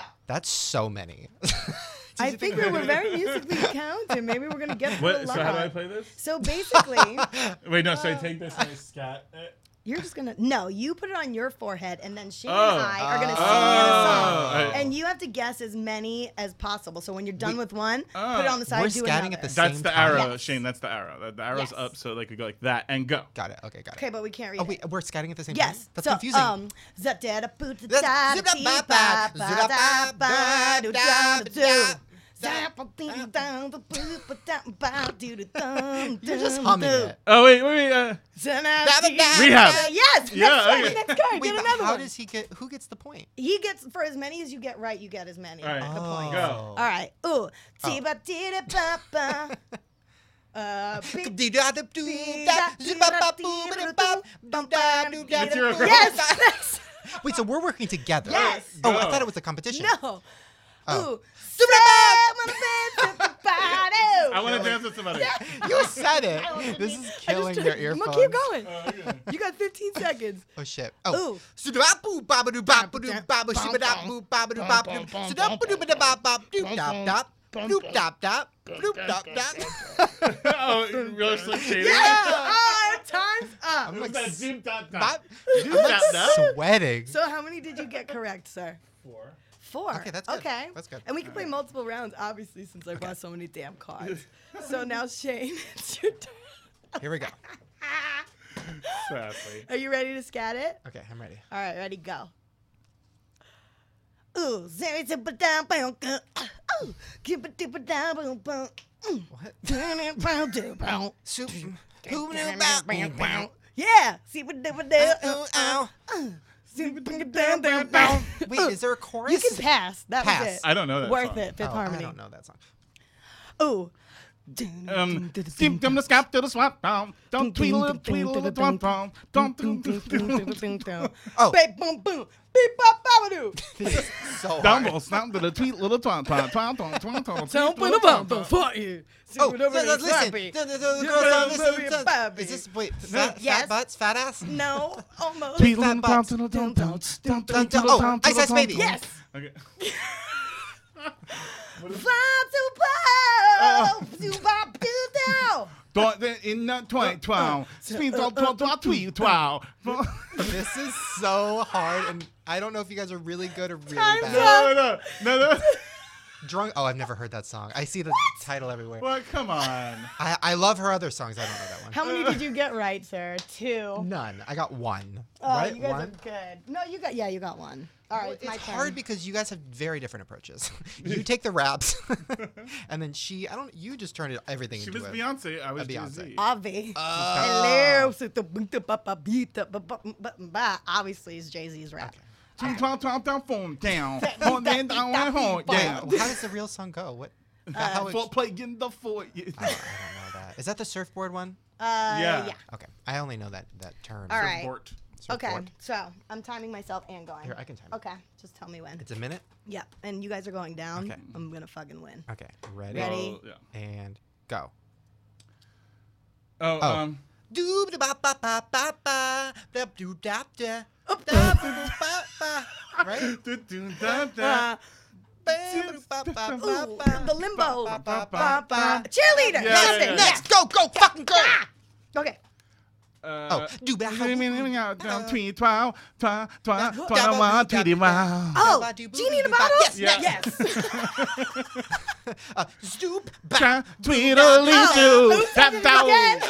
B: So
A: That's so many.
B: I figure we're very musically talented. Maybe we're gonna get through a
D: What?
B: lot.
D: So how do I play this?
B: So basically,
D: Wait, no. So I uh, take this and I scat it.
B: You're just gonna no. You put it on your forehead, and then Shane
D: Oh.
B: and I are gonna sing
D: Oh.
B: in a song,
D: I-
B: and you have to guess as many as possible. So when you're done
A: We-
B: with one,
D: Oh.
B: put it on the side.
A: We're
B: do
A: scatting
B: another.
A: at the same That's
D: the
A: time.
D: arrow,
B: Yes.
D: Shane. That's the arrow. The, the arrow's
B: Yes.
D: up, so like we go like that and go.
A: got it. Okay, got it.
B: Okay, but we can't read
A: Oh
B: it.
A: wait, we're scatting at the same
B: Yes.
A: time. Yes, that's
B: so,
A: confusing.
B: Um, za-da-da, boot, da,
A: That's-
B: da, da, dee, ba, ba, da, da, ba, do, da, da, do. Zappa, dee, da, da, boo, ba, da, ba, do, do, dum,
A: You're just
B: dum,
A: humming
B: do.
A: it.
D: Oh wait, wait, wait. Uh,
B: Za-na,
A: Da,
B: dee,
A: da, da,
D: Rehab.
B: da. Yes.
D: Yeah,
B: Next card.
D: okay.
B: Next card.
A: Wait,
B: Get
A: but
B: another
A: how
B: one.
A: does he get? Who gets the point?
B: He gets for as many as you get right. You get as many.
D: All right.
B: The
A: Oh.
B: points.
D: Go.
B: All right. Ooh. Tee ba dee da ba ba. Uh, big-
A: Yes.
D: Zero
B: Yes.
A: Wait, so we're working together?
B: Yes.
A: Oh, I
D: Go.
A: thought it was a competition.
B: no.
A: Oh.
B: Ooh. I
D: I want to dance with somebody.
A: You said it. This is killing your
B: I'm
A: earphones.
B: gonna keep going.
D: Oh, okay.
B: You got 15 seconds.
A: Oh shit. Oh.
B: Ooh.
A: Sudapu babadu babadu babu shibadapu babadu babadu sudapu babadu babadu dop dop doop dop dop doop dop dop.
D: oh, real slick shady.
B: Ah, time's up.
A: I'm like,
D: that? Doop, dop, dop.
A: I'm like sweating.
B: So how many did you get correct, sir?
D: Four.
B: Four.
A: Okay, that's good.
B: Okay.
A: That's good.
B: And we can play multiple rounds, obviously, since I brought so many damn cards. so now, Shane, it's your turn.
A: Here we go.
D: Sadly.
B: Are you ready to scat it?
A: Okay, I'm ready.
B: All right, ready, go. Ooh, zero zipper down, boom, go. Ooh, keep it deeper down, boom, boom.
A: What?
B: Turn it round, do, boom.
A: Soup. Who knew about boom, boom.
B: Yeah, see what they would do.
A: Wait, is there a chorus?
B: You can pass. That
A: Pass.
B: was it.
D: I don't know that
B: Worth
D: song.
B: it. Fifth
A: Oh,
B: harmony.
A: I don't know that song.
B: Ooh.
D: Um, steam from the scalp to the swamp down. Don't tweedle it, tweedle it, twomp, twomp. Don't do, do, do.
A: Oh.
B: Beep, boom, boom. Beep, bop, babadoo.
A: This is so
D: Down,
A: hard.
D: boom, snap to the tweet, little twomp, twomp, twomp, twomp, twomp, twomp.
B: Don't
D: tweet,
B: put a
D: little
B: bump
D: twomp,
B: for you. See
A: Oh,
B: whatever
A: so- so
B: it's
A: listen.
B: happy.
A: The- the- the
B: You're
A: girls
B: gonna
A: don't listen
B: be a
A: to-
B: baby.
A: Is this wait fat,
B: Yes.
A: fat butts, fat ass?
B: No, almost.
D: Tweet,
A: Fat
D: little
A: butts.
D: twomp, little twomp, twomp, twomp,
A: Dun,
D: twomp,
A: dun.
D: little
A: Oh,
D: twomp,
A: Ice Ice
D: little
A: Baby.
D: twomp,
B: Yes.
D: Okay. Twomp. Uh, uh, uh,
A: this is so hard, and I don't know if you guys are really good or really
B: Time's
A: bad.
D: No, no, no, no.
A: Drunk. Oh, I've never heard that song. I see the title everywhere.
D: Well, come on.
A: I, I love her other songs. I don't know that one.
B: How many did you get right, sir? Two.
A: None. I got one.
B: Oh,
A: right?
B: you guys
A: one.
B: are good. No, you got. Yeah, you got one. All right,
A: Well,
B: it's my
A: it's
B: turn.
A: hard because you guys have very different approaches. you take the raps, and then she. I don't. You just turned it, everything
D: She
A: into
D: was
A: a,
D: Beyonce. I was
A: Beyonce.
D: Jay-Z.
B: Avi.
A: Oh.
B: Hello. Obviously, it's Jay Z's rap.
A: Well, how does the real song go? What? how it,
D: Foot play in the foot.
A: I, don't, I don't know that. Is that the surfboard one?
B: Uh,
D: Yeah.
B: yeah.
A: Okay, I only know that that term.
B: All right.
D: Support.
B: Okay,
A: Surfboard.
B: so I'm timing myself and going.
A: Here, I can time. it.
B: Okay, just tell me when.
A: It's a minute.
B: Yep, and you guys are going down.
A: Okay.
B: I'm gonna fucking win.
A: Okay, ready,
B: Ready?
D: Oh, yeah.
A: and go.
D: Oh,
A: Oh.
D: um,
A: Doob da ba ba ba ba ba da doo da da da boo boo ba ba. Right?
D: do, do, da, da.
B: Uh,
A: Ba ba ba ba
B: ooh,
A: ba.
B: the limbo.
A: Ba, ba,
B: Ba,
A: ba,
B: ba. Cheerleader.
D: Yeah,
B: Yes,
D: yeah, yeah.
A: Next, go, go, fucking go.
B: Okay.
D: Uh,
A: Oh, do ba-
D: down, tweet, twirl, twirl, twirl,
A: Yeah.
D: twirl, one, tweety, wow.
B: Oh,
A: ba, doo, boo,
B: genie in a
A: boo, ba.
B: bottle.
A: Yes,
D: Yeah.
B: Yes.
A: Uh, stoop back.
D: Twa- Tweedledee
B: Oh,
D: doo,
B: oops,
D: tap
B: I did it
D: down.
B: again.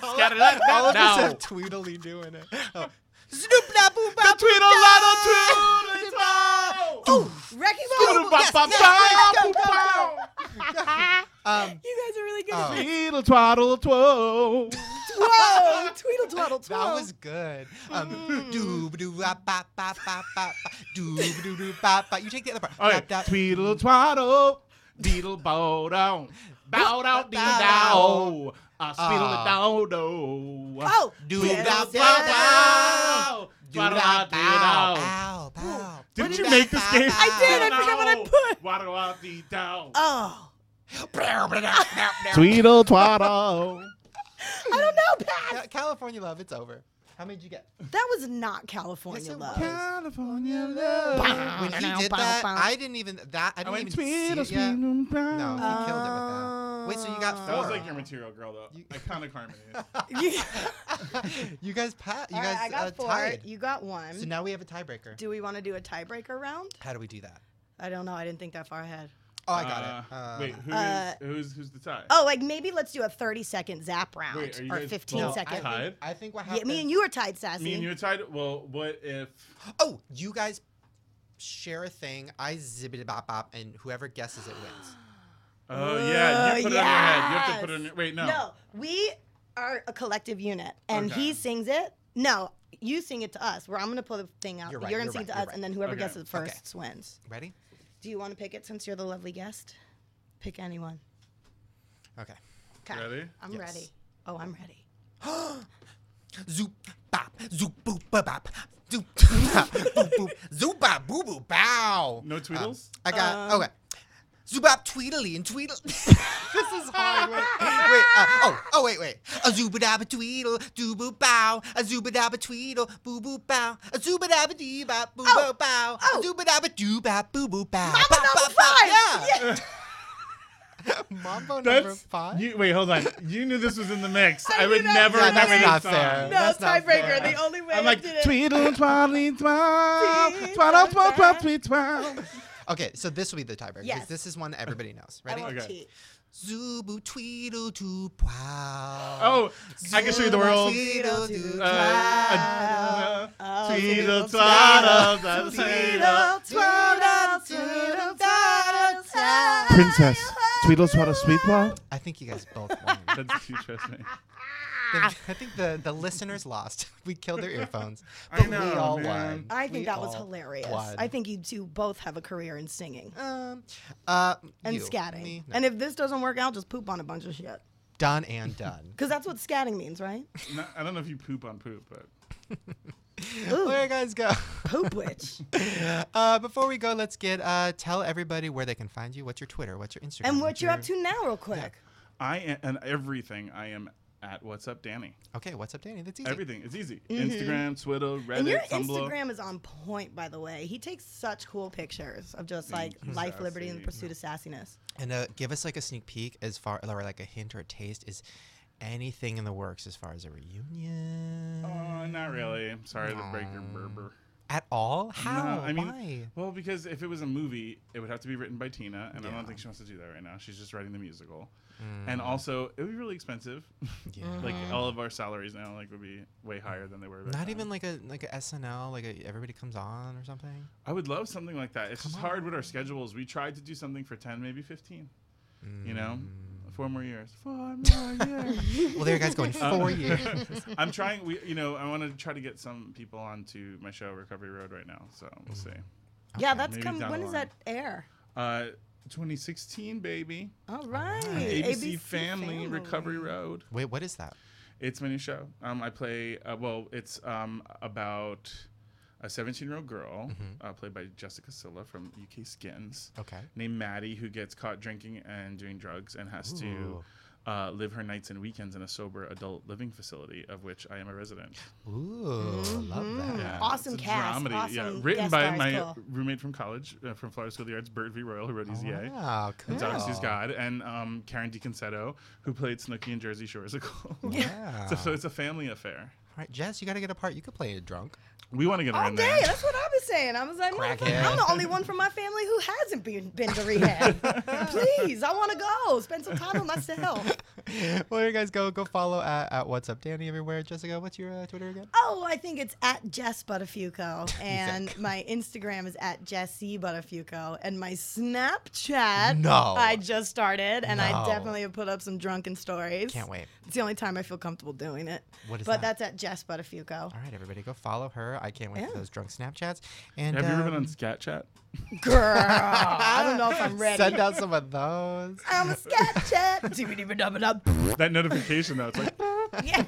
D: Scatter-lap,
A: All of us
D: down.
A: have Tweedledee doing it. Oh. Snoop da boo ba boo
D: Tweedle-lotto,
A: da.
D: tweedledee twirl.
B: Oh, Wrecking
D: Tweedle,
B: Ball.
D: ba,
A: yes,
D: ba,
A: yes,
D: ba,
A: yes,
D: boo,
A: go, go,
D: pow.
A: Um,
B: You guys are really good.
A: Oh.
D: Tweedle, twaddle, twirl.
B: Whoa, tweedle twaddle
A: that was good. Um, doo doo ba ba ba ba ba ba. Doo doo doo ba ba. You take the other part.
D: Okay,
A: Da, da.
D: tweedle, twaddle, deedle, bow down. Bow down, dee dow. A speedle,
A: Ah.
D: down, do.
B: Oh,
A: Doo
B: yes,
A: da
B: yes,
A: ba
B: yes.
A: ba. Doo
D: Twaddle,
A: da bow bow bow.
D: Didn't you
A: da
D: make this
A: ba
D: game?
B: I did, I forgot what I put.
D: Waddle, waddle, dee, dow.
B: Oh,
D: Tweedle, twaddle.
B: I don't know, Pat.
A: California love, it's over. How many did you get?
B: That was not California
A: Yes, it
B: love.
A: was.
D: California love.
A: When he did that, I didn't even that I
D: I
A: didn't
D: went
A: even see
D: tweedle,
A: it yet.
D: tweedle,
A: No,
D: brown.
A: he killed it with that. Wait, so you got
D: That was like your material, girl, though.
A: You-
D: Iconic harmony.
B: You-
A: you guys pat. You
B: All
A: guys
B: right, I got
A: uh,
B: four.
A: tied.
B: You got one.
A: So now we have a tiebreaker.
B: do we want to do a tiebreaker round?
A: How do we do that?
B: I don't know. I didn't think that far ahead.
A: Oh, I got
D: Uh,
A: it. Uh,
D: wait, who is,
B: Uh,
D: who's who's the tie?
B: Oh, like maybe let's do a 30 second zap round
D: Wait, are you
B: or
D: guys
B: 15
D: both
B: second.
D: tied?
A: I think, I think what
B: Yeah,
A: happened.
B: me and you are tied, Sassy.
D: Me and you are tied. Well, what if?
A: Oh, you guys share a thing. I zibbity bop bop, and whoever guesses it wins.
D: Oh yeah, you put it on your head. You have to put it
B: yes.
D: on your. Wait, no.
B: No, we are a collective unit, and
D: Okay.
B: he sings it. No, you sing it to us. Where I'm gonna pull the thing out.
A: You're right,
B: You're gonna
A: you're
B: sing
A: right,
B: it to
A: you're
B: us,
A: right.
B: and then whoever
D: Okay.
B: guesses it
A: Okay.
B: first wins.
A: Ready?
B: Do you want to pick it since you're the lovely guest? Pick anyone.
A: Okay.
B: Okay.
D: Ready?
B: I'm
A: Yes.
B: ready. Oh, I'm ready.
A: Zoop bop, zoop boop ba bop, zoop bop, boop boop, zoop bop boo boo bow.
D: No tweedles?
A: I got
B: Um,
A: okay. Zoobop tweedly and tweedle. this is hard. Wait, wait uh, oh, oh, wait, wait. A zoobadaba tweedle, doo boo bow. A zoobadaba tweedle, boo boo bow. A zoobadaba dee bop, boo
B: Oh,
A: boo bow.
B: oh.
A: A zoobadaba doo bop, boo boo bow.
B: Mambo
A: Bop,
B: number
A: bop, bop.
B: five.
A: Yeah. Mambo number
D: That's
A: five.
D: You, wait, hold on. You knew this was in the mix. I,
B: I
D: would never
B: was
D: remember
A: in That's
D: song.
A: not fair.
B: No,
A: That's
B: tiebreaker. The only way
D: I'm like
B: did it.
D: tweedle twaddly twah,
B: Tweet,
D: twaddle
B: twah,
D: twah twah
B: twah.
D: tweet twah.
A: Okay, so this will be the tiebreaker. 'cause
B: Yes.
A: This is one everybody knows.
B: I
A: Ready?
B: won't
D: Okay.
B: cheat.
A: Zoobu tweedle doo wow.
D: Oh, I can show you the world.
A: Tweedle doo
D: Uh, uh,
B: Oh,
D: tweedle
B: tweedle
D: twaddle,
B: twaddle,
D: tweedle,
B: tweedle, tweedle, twaddle, twaddle.
D: Princess, tweedle twaddle sweet paw.
A: I think you guys both won.
D: That's too trust me.
A: The- I think the, the listeners lost. We killed their earphones.
D: I
A: But we all
D: man.
A: won.
B: I think
A: We
B: that was hilarious.
A: won.
B: I think you two both have a career in singing
A: Um, uh,
B: and
A: you,
B: scatting.
A: me, no.
B: And if this doesn't work out, just poop on a bunch of shit.
A: done and done.
B: Because that's what scatting means, right?
D: No, I don't know if you poop on poop, but
B: Ooh,
A: Where you guys go?
B: poop witch.
A: Uh, before we go, let's get uh, tell everybody where they can find you. What's your Twitter? What's your Instagram?
B: and what
A: what's
B: you're
A: your-
B: up to now, real quick.
D: I am, and everything I am at What's Up Danny.
A: Okay, what's up, Danny? That's easy.
D: Everything. It's easy. Instagram, Twitter,
B: Mm-hmm. And your
D: Tumblr.
B: Instagram is on point, by the way. He takes such cool pictures of just like
D: Thank you,
B: life, liberty, and the
D: Sassy.
B: pursuit of sassiness.
A: And uh, give us like a sneak peek as far, or like a hint or a taste. Is anything in the works as far as a reunion?
D: Oh, not really. I'm sorry to break your
A: Aw.
D: berber.
A: At all? How?
D: No, I mean,
A: Why?
D: well, because if it was a movie, it would have to be written by Tina, and I don't think she wants to do that right now. She's just writing the musical,
A: Mm,
D: and also it would be really expensive.
A: yeah.
D: like all of our salaries now, like would be way higher than they were.
A: Not
D: then.
A: even like a like a SNL, like a, everybody comes on or something.
D: I would love something like that. It's
A: Come
D: just hard with our schedules. We tried to do something for ten, maybe fifteen. You know,
A: Mm.
D: four more years. Four more years.
A: Well, there you guys going four years.
D: I'm trying. We, you know, I want to try to get some people onto my show, Recovery Road, right now. So we'll see.
B: Yeah, that's
D: Maybe
B: come. When does that air?
D: Uh, 2016, baby.
B: All right.
D: ABC, Family, Recovery Road.
A: Wait, what is that?
D: It's my new show. Um, I play. Uh, well, it's um about a 17 year old girl,
A: Mm-hmm.
D: uh, played by Jessica Sula from UK Skins,
A: Okay.
D: named Maddie, who gets caught drinking and doing drugs and has to.
A: Ooh.
D: Uh, live her nights and weekends in a sober adult living facility, of which I am a resident.
A: Ooh, love that.
D: Yeah,
B: Awesome
D: it's a
B: cast,
D: dramedy, yeah, written by
B: stars,
D: my
B: cool.
D: roommate from college, uh, from Florida School of the Arts, Bert V. Royal, who wrote Easy A.
A: Wow, cool.
D: And Dr. Seuss God, and um, Karen DiConsetto, who played Snooki in Jersey Shore as a girl.
A: Yeah.
D: so, so it's a family affair.
A: All right, Jess, you got to get a part. You could play a drunk.
D: We want to get her
B: All
D: in
B: day.
D: there.
B: That's what I was saying. I was like, motherfucker, I'm the only one from my family who hasn't been, been to rehab. Please, I want to go. Spend some time with myself.
A: well, you guys go go follow at, at What's Up Danny everywhere. Jessica, what's your uh, Twitter again?
B: Oh, I think it's at Jess Buttafuoco, and my Instagram is at Jessie Buttafuoco, and my Snapchat.
A: No.
B: I just started, and I definitely have put up some drunken stories.
A: Can't wait.
B: It's the only time I feel comfortable doing it.
A: What is
B: but
A: that?
B: that's at Jess Buttafuoco.
A: All right, everybody, go follow her. I can't wait for
B: Yeah.
A: those drunk Snapchats. And
D: Have you ever been
A: um,
D: on Scat Chat?
B: Girl, I don't know if I'm ready.
A: Send out some of those.
B: I'm a scat chat.
D: That notification though, it's like
B: yeah.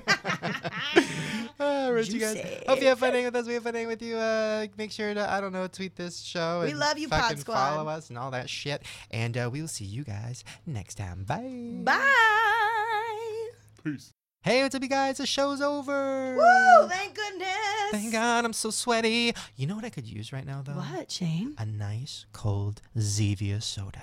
A: All right, you guys.
B: Juicy.
A: Hope you have fun hanging with us. We have fun hanging with you. Uh, make sure to I don't know tweet this show.
B: We
A: and
B: love you, Pod
A: fucking
B: Squad.
A: Follow us and all that shit. And uh, we will see you guys next time. Bye.
B: Bye.
D: peace.
A: Hey, what's up, you guys? The show's over.
B: Woo! Thank goodness.
A: Thank God, I'm so sweaty. You know what I could use right now, though?
B: What, Shane?
A: A nice cold Zevia soda.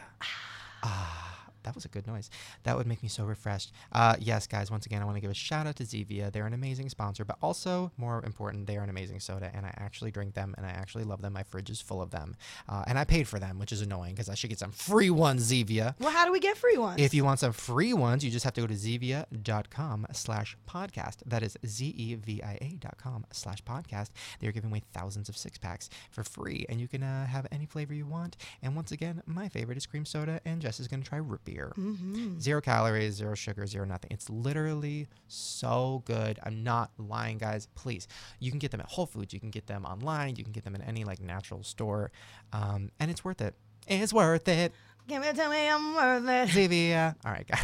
A: Ah, that was a good noise. That would make me so refreshed. Uh, yes, guys, once again, I want to give a shout out to Zevia. They're an amazing sponsor, but also, more important, they are an amazing soda, and I actually drink them, and I actually love them. My fridge is full of them. Uh, and I paid for them, which is annoying because I should get some free ones, Zevia.
B: Well, how do we get free ones?
A: If you want some free ones, you just have to go to zevia.com slash podcast. That is Z-E-V-I-A dot com slash podcast. They're giving away thousands of six packs for free, and you can uh, have any flavor you want. And once again, my favorite is cream soda, and Jess is going to try root beer.
B: Mm-hmm.
A: Zero calories, zero sugar, zero nothing. It's literally so good. I'm not lying, guys. Please, you can get them at Whole Foods. You can get them online. You can get them in any like natural store, um, and it's worth it. It's worth it.
B: Give me, tell me I'm worth it.
A: Zevia. All right, guys.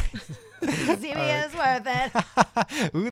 B: Zevia is worth it.
A: Ooh,